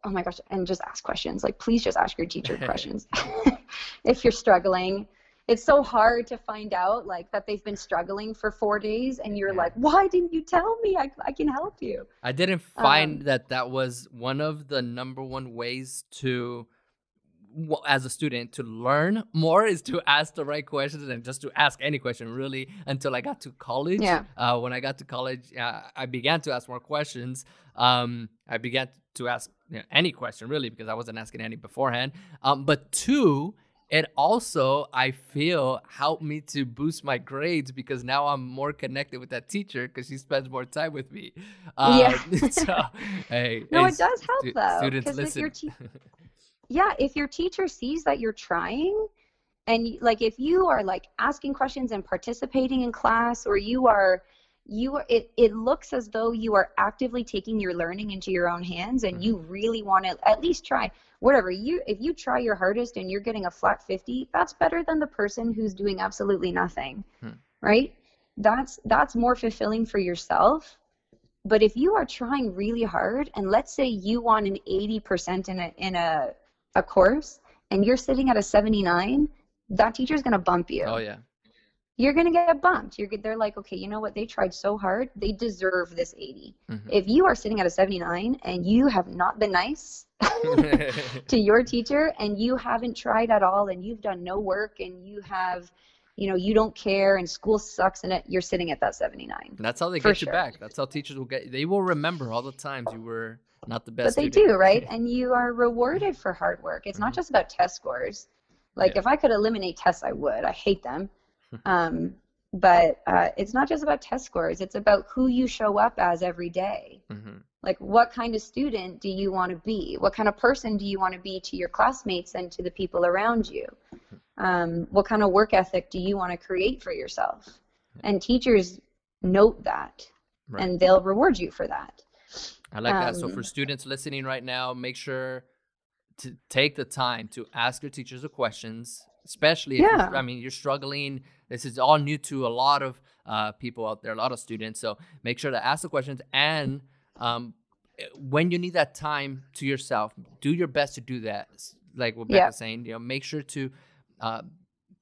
[SPEAKER 2] oh my gosh, and just ask questions. Like, please just ask your teacher questions if you're struggling. It's so hard to find out like that they've been struggling for four days, and you're yeah. like, why didn't you tell me? I, I can help you.
[SPEAKER 1] I didn't find um, that that was one of the number one ways to as a student to learn more is to ask the right questions and just to ask any question really until I got to college.
[SPEAKER 2] Yeah.
[SPEAKER 1] Uh, when I got to college, uh, I began to ask more questions. Um, I began to ask you know, any question really because I wasn't asking any beforehand. Um, but two, it also I feel helped me to boost my grades because now I'm more connected with that teacher because she spends more time with me.
[SPEAKER 2] Um, yeah.
[SPEAKER 1] so, hey,
[SPEAKER 2] no,
[SPEAKER 1] hey,
[SPEAKER 2] it does help
[SPEAKER 1] stu-
[SPEAKER 2] though.
[SPEAKER 1] Students, listen.
[SPEAKER 2] yeah, if your teacher sees that you're trying, and like if you are like asking questions and participating in class, or you are you are it, it looks as though you are actively taking your learning into your own hands and you really want to at least try whatever you if you try your hardest and you're getting a flat 50 that's better than the person who's doing absolutely nothing
[SPEAKER 1] Hmm.
[SPEAKER 2] right? That's that's more fulfilling for yourself. But if you are trying really hard and let's say you want an 80% in a in a a course and you're sitting at a 79 that teacher's going to bump you
[SPEAKER 1] oh yeah.
[SPEAKER 2] you're going to get bumped. You're they're like, okay, you know what? They tried so hard. They deserve this 80.
[SPEAKER 1] Mhm.
[SPEAKER 2] If you are sitting at a 79 and you have not been nice to your teacher and you haven't tried at all and you've done no work and you have, you know, you don't care and school sucks and it, you're sitting at that 79.
[SPEAKER 1] That's how they get you
[SPEAKER 2] sure.
[SPEAKER 1] back. That's how teachers will get. They will remember all the times you were not the best.
[SPEAKER 2] But they
[SPEAKER 1] student.
[SPEAKER 2] do, right? And you are rewarded for hard work. It's not
[SPEAKER 1] Mhm.
[SPEAKER 2] just about test scores. Like
[SPEAKER 1] Yeah.
[SPEAKER 2] if I could eliminate tests, I would. I hate them. um, but uh, it's not just about test scores. It's about who you show up as every day.
[SPEAKER 1] Mhm.
[SPEAKER 2] Like what kind of student do you want to be? What kind of person do you want to be to your classmates and to the people around you? Um, what kind of work ethic do you want to create for yourself? And teachers note that,
[SPEAKER 1] Right.
[SPEAKER 2] and they'll reward you for that.
[SPEAKER 1] I like that. So
[SPEAKER 2] um,
[SPEAKER 1] for students listening right now, make sure to take the time to ask your teachers the questions, especially if
[SPEAKER 2] Yeah.
[SPEAKER 1] I mean you're struggling. This is all new to a lot of uh, people out there, a lot of students. So make sure to ask the questions and um, eh, when you need that time to yourself, do your best to do that. Like what
[SPEAKER 2] Yeah.
[SPEAKER 1] Becca's saying, you know, make sure to uh,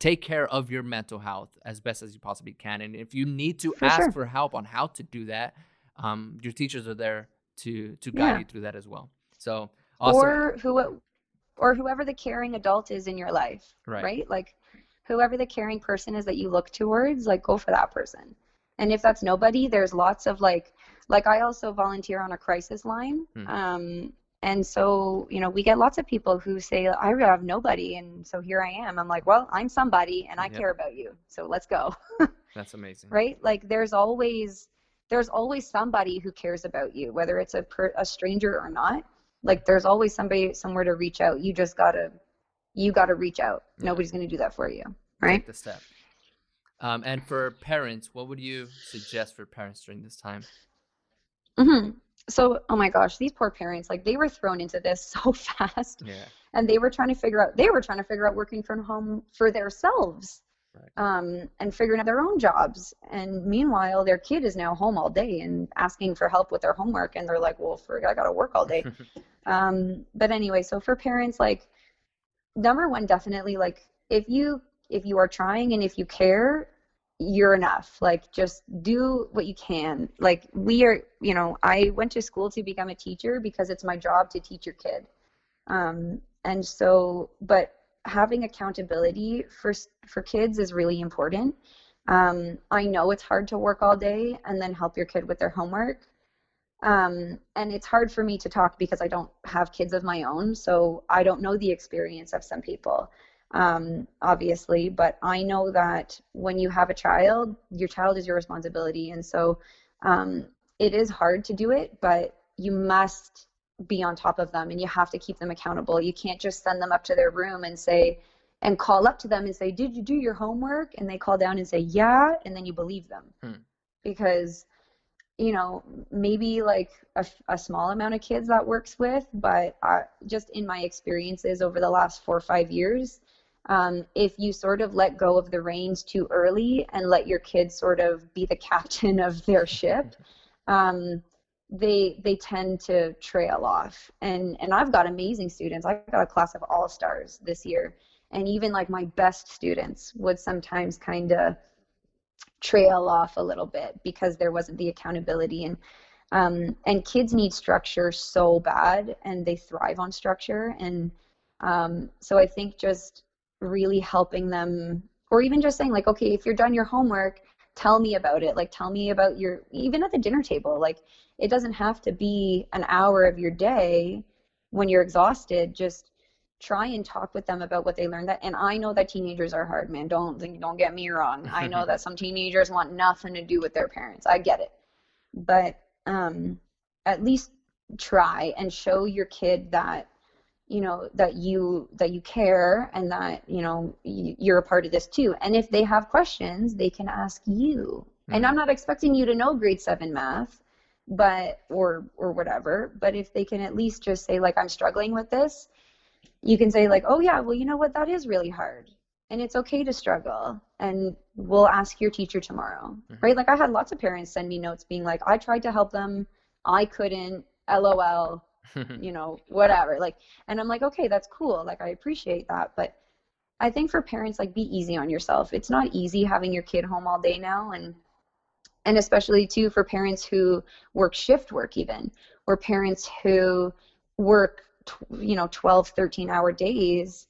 [SPEAKER 1] take care of your mental health as best as you possibly can. And if you need to
[SPEAKER 2] For
[SPEAKER 1] ask
[SPEAKER 2] sure.
[SPEAKER 1] for help on how to do that, um, your teachers are there to to guide
[SPEAKER 2] Yeah.
[SPEAKER 1] you through that as well. So awesome.
[SPEAKER 2] or who or whoever the caring adult is in your life
[SPEAKER 1] Right.
[SPEAKER 2] like whoever the caring person is that you look towards like go for that person and if that's nobody there's lots of like like i also volunteer on a crisis line
[SPEAKER 1] Hmm.
[SPEAKER 2] um and so you know we get lots of people who say i have nobody and so here i am i'm like well i'm somebody and i
[SPEAKER 1] Yep.
[SPEAKER 2] care about you so let's go
[SPEAKER 1] That's amazing.
[SPEAKER 2] right like there's always there's always somebody who cares about you whether it's a per, a stranger or not like there's always somebody somewhere to reach out you just gotta you gotta reach out
[SPEAKER 1] Yeah.
[SPEAKER 2] nobody's gonna do that for you right
[SPEAKER 1] Take the step. Um, and for parents, what would you suggest for parents during this time?
[SPEAKER 2] hmm so oh my gosh these poor parents like they were thrown into this so fast
[SPEAKER 1] Yeah.
[SPEAKER 2] and they were trying to figure out they were trying to figure out working from home for themselves
[SPEAKER 1] Right.
[SPEAKER 2] um, and figuring out their own jobs. And meanwhile their kid is now home all day and asking for help with their homework. And they're like well frig, i gotta work all day. Um, but anyway so for parents like number one definitely like if you if you are trying and if you care you're enough. Like just do what you can. Like we are you know i went to school to become a teacher because it's my job to teach your kid. Um, and so but having accountability for for kids is really important. Um, i know it's hard to work all day and then help your kid with their homework. Um, and it's hard for me to talk because i don't have kids of my own so i don't know the experience of some people um, obviously but i know that when you have a child your child is your responsibility and so um, it is hard to do it but you must be on top of them and you have to keep them accountable. You can't just send them up to their room and say and call up to them and say did you do your homework? And they call down and say yeah and then you believe them.
[SPEAKER 1] Hmm.
[SPEAKER 2] because you know maybe like a, a small amount of kids that works with but uh, just in my experiences over the last four or five years um, if you sort of let go of the reins too early and let your kids sort of be the captain of their ship um, they they tend to trail off. And and i've got amazing students. I've got a class of all stars this year. And even like my best students would sometimes kind of trail off a little bit because there wasn't the accountability. And um, and kids need structure so bad and they thrive on structure. And Um, so I think just really helping them, or even just saying like, okay, if you're done your homework, tell me about it. Like, tell me about your even at the dinner table. Like, it doesn't have to be an hour of your day when you're exhausted. Just try and talk with them about what they learned that and i know that teenagers are hard man don't don't get me wrong i know that some teenagers want nothing to do with their parents i get it but um at least try and show your kid that you know that you that you care and that you know you're a part of this too. And if they have questions they can ask you. Mm-hmm. and i'm not expecting you to know grade 7 math but or or whatever. But if they can at least just say like i'm struggling with this you can say like oh yeah well you know what? That is really hard. And it's okay to struggle. And we'll ask your teacher tomorrow. Mm-hmm. right? Like i had lots of parents send me notes being like i tried to help them. I couldn't. Lol you know whatever like and i'm like okay that's cool like i appreciate that but i think for parents like be easy on yourself. It's not easy having your kid home all day now and and especially too for parents who work shift work even or parents who work you know 12 13 hour days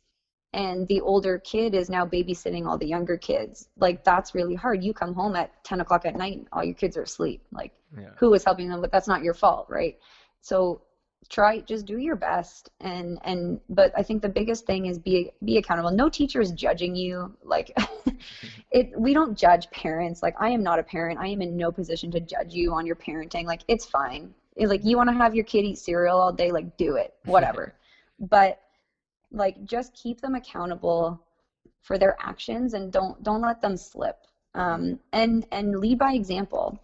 [SPEAKER 2] and the older kid is now babysitting all the younger kids. Like that's really hard. You come home at 10 o'clock at night all your kids are asleep. Like yeah. who is helping them? But that's not your fault right? So try just do your best. And and but i think the biggest thing is be be accountable. No teacher is judging you. Like it we don't judge parents. Like i am not a parent. I am in no position to judge you on your parenting. Like it's fine. Like you want to have your kid eat cereal all day? Like do it. Whatever. But like just keep them accountable for their actions and don't don't let them slip. Um, and and lead by example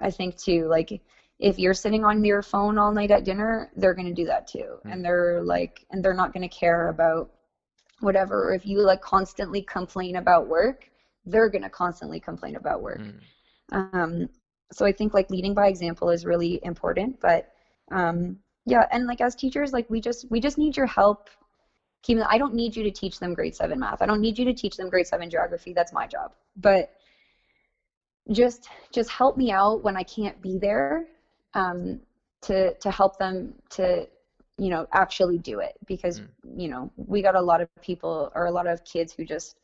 [SPEAKER 2] i think too. Like if you're sitting on your phone all night at dinner they're going to do that too mm. and they're like and they're not going to care about whatever or if you like constantly complain about work they're going to constantly complain about work mm. um, so I think like leading by example is really important. But um, yeah, and like as teachers, like we just we just need your help. Keeping, I don't need you to teach them grade seven math. I don't need you to teach them grade seven geography. That's my job. But just just help me out when I can't be there um, to to help them to you know actually do it because mm. you know we got a lot of people or a lot of kids who just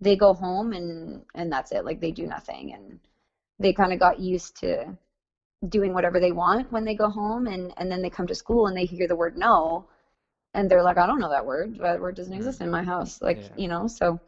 [SPEAKER 2] they go home and and that's it like they do nothing and they kind of got used to doing whatever they want when they go home and and then they come to school and they hear the word no and they're like i don't know that word that word doesn't exist in my house like yeah. you know so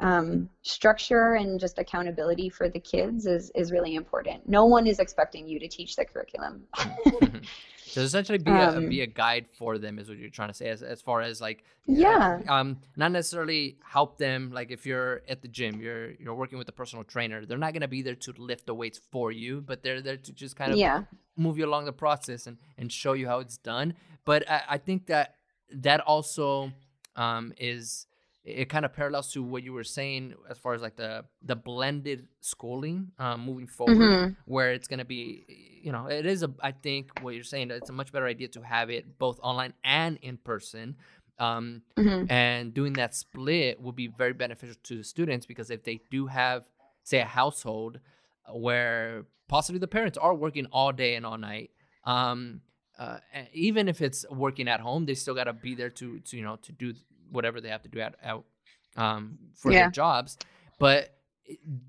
[SPEAKER 2] um, structure and just accountability for the kids is is really important. No one is expecting you to teach the curriculum.
[SPEAKER 1] So essentially be a um, be a guide for them is what you're trying to say as as far as like
[SPEAKER 2] yeah.
[SPEAKER 1] uh, um not necessarily help them like if you're at the gym you're you're working with a personal trainer they're not gonna be there to lift the weights for you but they're there to just kind of
[SPEAKER 2] yeah.
[SPEAKER 1] move you along the process and and show you how it's done. But I, I think that that also um is it kind of parallels to what you were saying as far as like the the blended schooling um, moving forward mm-hmm. where it's going to be you know it is a i think what you're saying it's a much better idea to have it both online and in person um, mm-hmm. and doing that split will be very beneficial to the students because if they do have say a household where possibly the parents are working all day and all night um, uh, even if it's working at home they still got to be there to, to you know to do whatever they have to do out, out um, for yeah. their jobs. But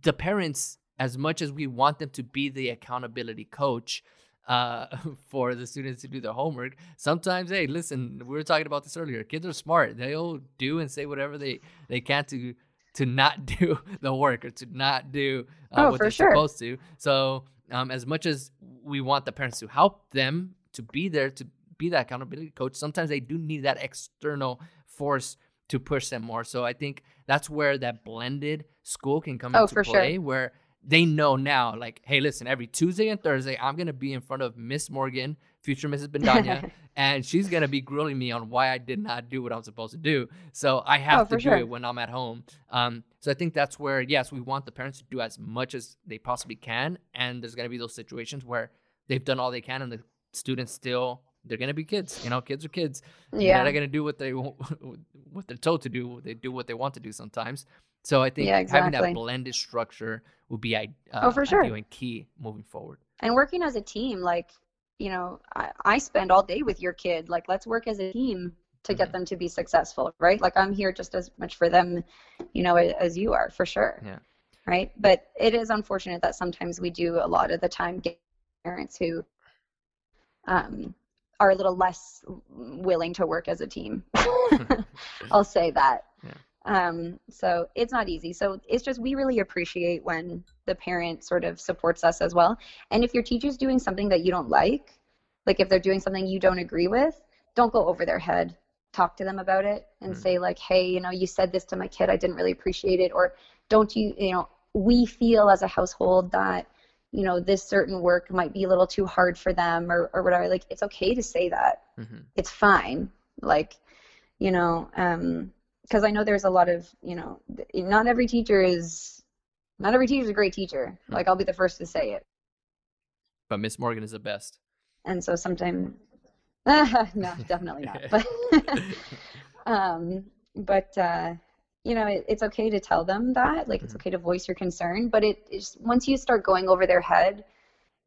[SPEAKER 1] the parents, as much as we want them to be the accountability coach uh, for the students to do their homework, sometimes, hey, listen, we were talking about this earlier. Kids are smart; they'll do and say whatever they they can to to not do the work or to not do uh, oh, what they're sure. supposed to. So, um, as much as we want the parents to help them to be there to be that accountability coach, sometimes they do need that external force to push them more. So I think that's where that blended school can come oh, into play, sure. where they know now, like, hey, listen, every Tuesday and Thursday, I'm gonna be in front of Miss Morgan, future Mrs. Bendanya, and she's gonna be grilling me on why I did not do what I'm supposed to do. So I have oh, to do sure. it when I'm at home. Um, so I think that's where, yes, we want the parents to do as much as they possibly can, and there's gonna be those situations where they've done all they can, and the students still they're gonna be kids. You know, kids are kids. Yeah, they're not gonna do what they what they're told to do. They do what they want to do sometimes. So I think yeah, exactly. having that blended structure would be uh,
[SPEAKER 2] oh for sure
[SPEAKER 1] and key moving forward.
[SPEAKER 2] And working as a team, like you know, I, I spend all day with your kid. Like let's work as a team to get them to be successful, right? Like I'm here just as much for them, you know, as you are for sure.
[SPEAKER 1] Yeah.
[SPEAKER 2] Right. But it is unfortunate that sometimes we do a lot of the time get parents who um, are a little less willing to work as a team. I'll say that.
[SPEAKER 1] Yeah.
[SPEAKER 2] Um, so it's not easy. So it's just we really appreciate when the parent sort of supports us as well. And if your teacher's doing something that you don't like, like if they're doing something you don't agree with, don't go over their head. Talk to them about it and
[SPEAKER 1] Mm.
[SPEAKER 2] say like, "Hey, you know, you said this to my kid. I didn't really appreciate it." Or don't you, you know, we feel as a household that you know this certain work might be a little too hard for them or or whatever. Like it's okay to say that
[SPEAKER 1] Mhm.
[SPEAKER 2] it's fine like you know um because i know there's a lot of you know not every teacher is not every teacher is a great teacher
[SPEAKER 1] Hmm.
[SPEAKER 2] like i'll be the first to say it
[SPEAKER 1] But Miss Morgan is the best.
[SPEAKER 2] and so sometimes no definitely not but um but uh you know it, it's okay to tell them that like it's
[SPEAKER 1] Mhm.
[SPEAKER 2] okay to voice your concern but it is once you start going over their head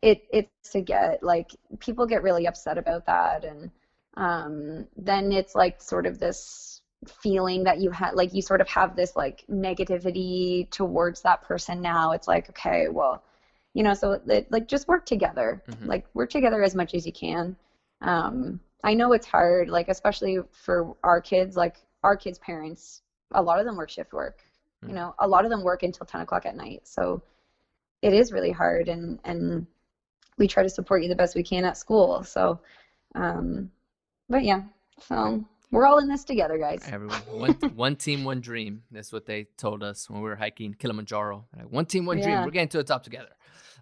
[SPEAKER 2] it it's to get like people get really upset about that and um then it's like sort of this feeling that you had like you sort of have this like negativity towards that person now it's like okay well you know so it, like just work together
[SPEAKER 1] Mhm.
[SPEAKER 2] like work together as much as you can um i know it's hard like especially for our kids like our kids parents a lot of them work shift work
[SPEAKER 1] Mhm.
[SPEAKER 2] you know a lot of them work until 10 o'clock at night so it is really hard and and we try to support you the best we can at school so um but yeah so we're all in this together guys
[SPEAKER 1] Everyone, one, one team, one dream. That's what they told us when we were hiking Kilimanjaro. Like, one team, one dream. We're getting to the top together.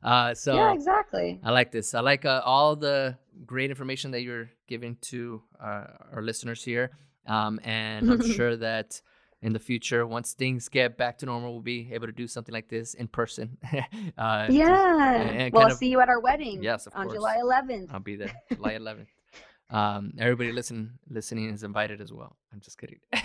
[SPEAKER 1] Uh, so
[SPEAKER 2] yeah exactly
[SPEAKER 1] I like this. I like uh, all the great information that you're giving to uh, our listeners here. Um, and I'm sure that in the future, once things get back to normal, we'll be able to do something like this in person. uh,
[SPEAKER 2] yeah
[SPEAKER 1] and
[SPEAKER 2] well
[SPEAKER 1] kind
[SPEAKER 2] i'll
[SPEAKER 1] of-
[SPEAKER 2] see you at our wedding
[SPEAKER 1] Yes, of
[SPEAKER 2] on
[SPEAKER 1] course.
[SPEAKER 2] july 11th
[SPEAKER 1] I'll be there July 11th. Um, everybody listen, listening is invited as well. I'm just kidding.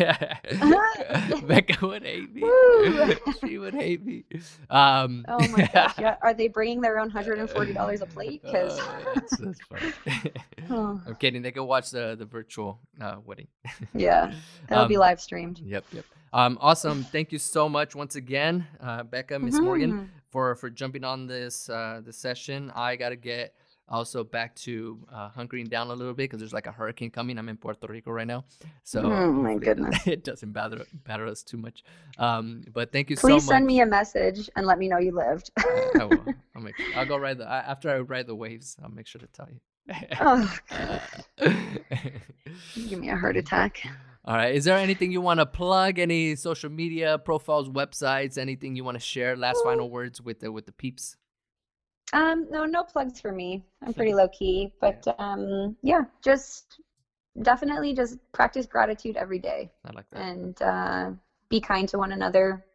[SPEAKER 1] Becca would hate me. She would hate me. Um,
[SPEAKER 2] oh my gosh yeah are they bringing their own $140 a plate because
[SPEAKER 1] uh, that's, that's funny.
[SPEAKER 2] Oh.
[SPEAKER 1] I'm kidding. They can watch the the virtual uh, wedding.
[SPEAKER 2] yeah that'll be
[SPEAKER 1] Um,
[SPEAKER 2] live streamed
[SPEAKER 1] Yep, yep. Um, awesome. Thank you so much once again, uh, Becca, Miss Morgan,
[SPEAKER 2] Mhm.
[SPEAKER 1] for for jumping on this uh, this session. I gotta get also back to uh, hunkering down a little bit because there's like a hurricane coming. I'm in Puerto Rico right now, so
[SPEAKER 2] Oh, my
[SPEAKER 1] it-
[SPEAKER 2] goodness.
[SPEAKER 1] it doesn't bother bother us too much. Um, but thank you
[SPEAKER 2] Please
[SPEAKER 1] so much.
[SPEAKER 2] Please send me a message and let me know you lived.
[SPEAKER 1] I will. I'll make. I'll go ride the I- after I ride the waves. I'll make sure to tell you.
[SPEAKER 2] oh, give me a heart attack.
[SPEAKER 1] All right. Is there anything you want to plug? Any social media profiles, websites, anything you want to share? Last final words with the with the peeps.
[SPEAKER 2] Um, no, no plugs for me. I'm pretty low key, but um, yeah, just definitely just practice gratitude every day
[SPEAKER 1] I like that.
[SPEAKER 2] and uh, be kind to one another.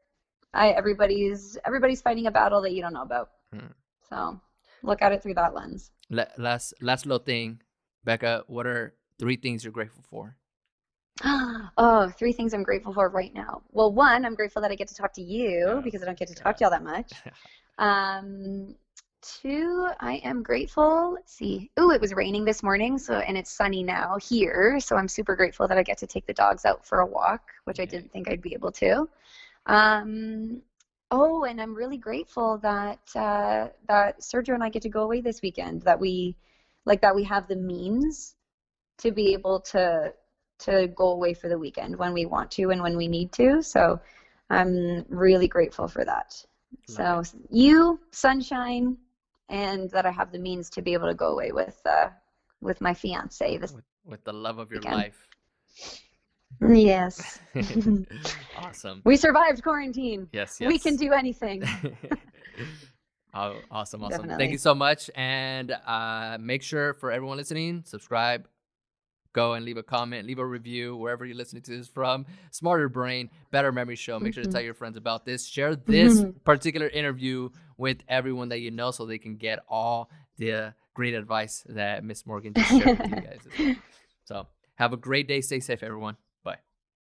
[SPEAKER 2] I everybody's everybody's fighting a battle that you don't know about,
[SPEAKER 1] Hmm.
[SPEAKER 2] so look at it through that lens.
[SPEAKER 1] La- last last little thing, Becca. What are three things you're grateful for?
[SPEAKER 2] oh, three things I'm grateful for right now. Well, one, I'm grateful that I get to talk to you
[SPEAKER 1] Yeah.
[SPEAKER 2] because I don't get to talk to y'all that much. Um, two, I am grateful. Let's see. Oh, it was raining this morning, so and it's sunny now here, so I'm super grateful that I get to take the dogs out for a walk, which I didn't think I'd be able to. Um, oh, and I'm really grateful that uh, that Sergio and I get to go away this weekend. That we like that we have the means to be able to to go away for the weekend when we want to and when we need to. So I'm really grateful for that. So
[SPEAKER 1] Love
[SPEAKER 2] you, sunshine, and that I have the means to be able to go away with uh, with my fiance. This
[SPEAKER 1] with, with the love of your
[SPEAKER 2] Weekend.
[SPEAKER 1] life.
[SPEAKER 2] yes,
[SPEAKER 1] awesome.
[SPEAKER 2] we survived quarantine.
[SPEAKER 1] Yes, yes.
[SPEAKER 2] We can do anything.
[SPEAKER 1] oh, awesome, awesome. Thank you so much. And uh, make sure for everyone listening, subscribe, go and leave a comment, leave a review wherever you're listening to this from. Smarter Brain, Better Memory Show. Make sure to tell your friends about this. Share this
[SPEAKER 2] Mhm.
[SPEAKER 1] particular interview with everyone that you know so they can get all the great advice that Miss Morgan just shared with you guys. So have a great day. Stay safe, everyone.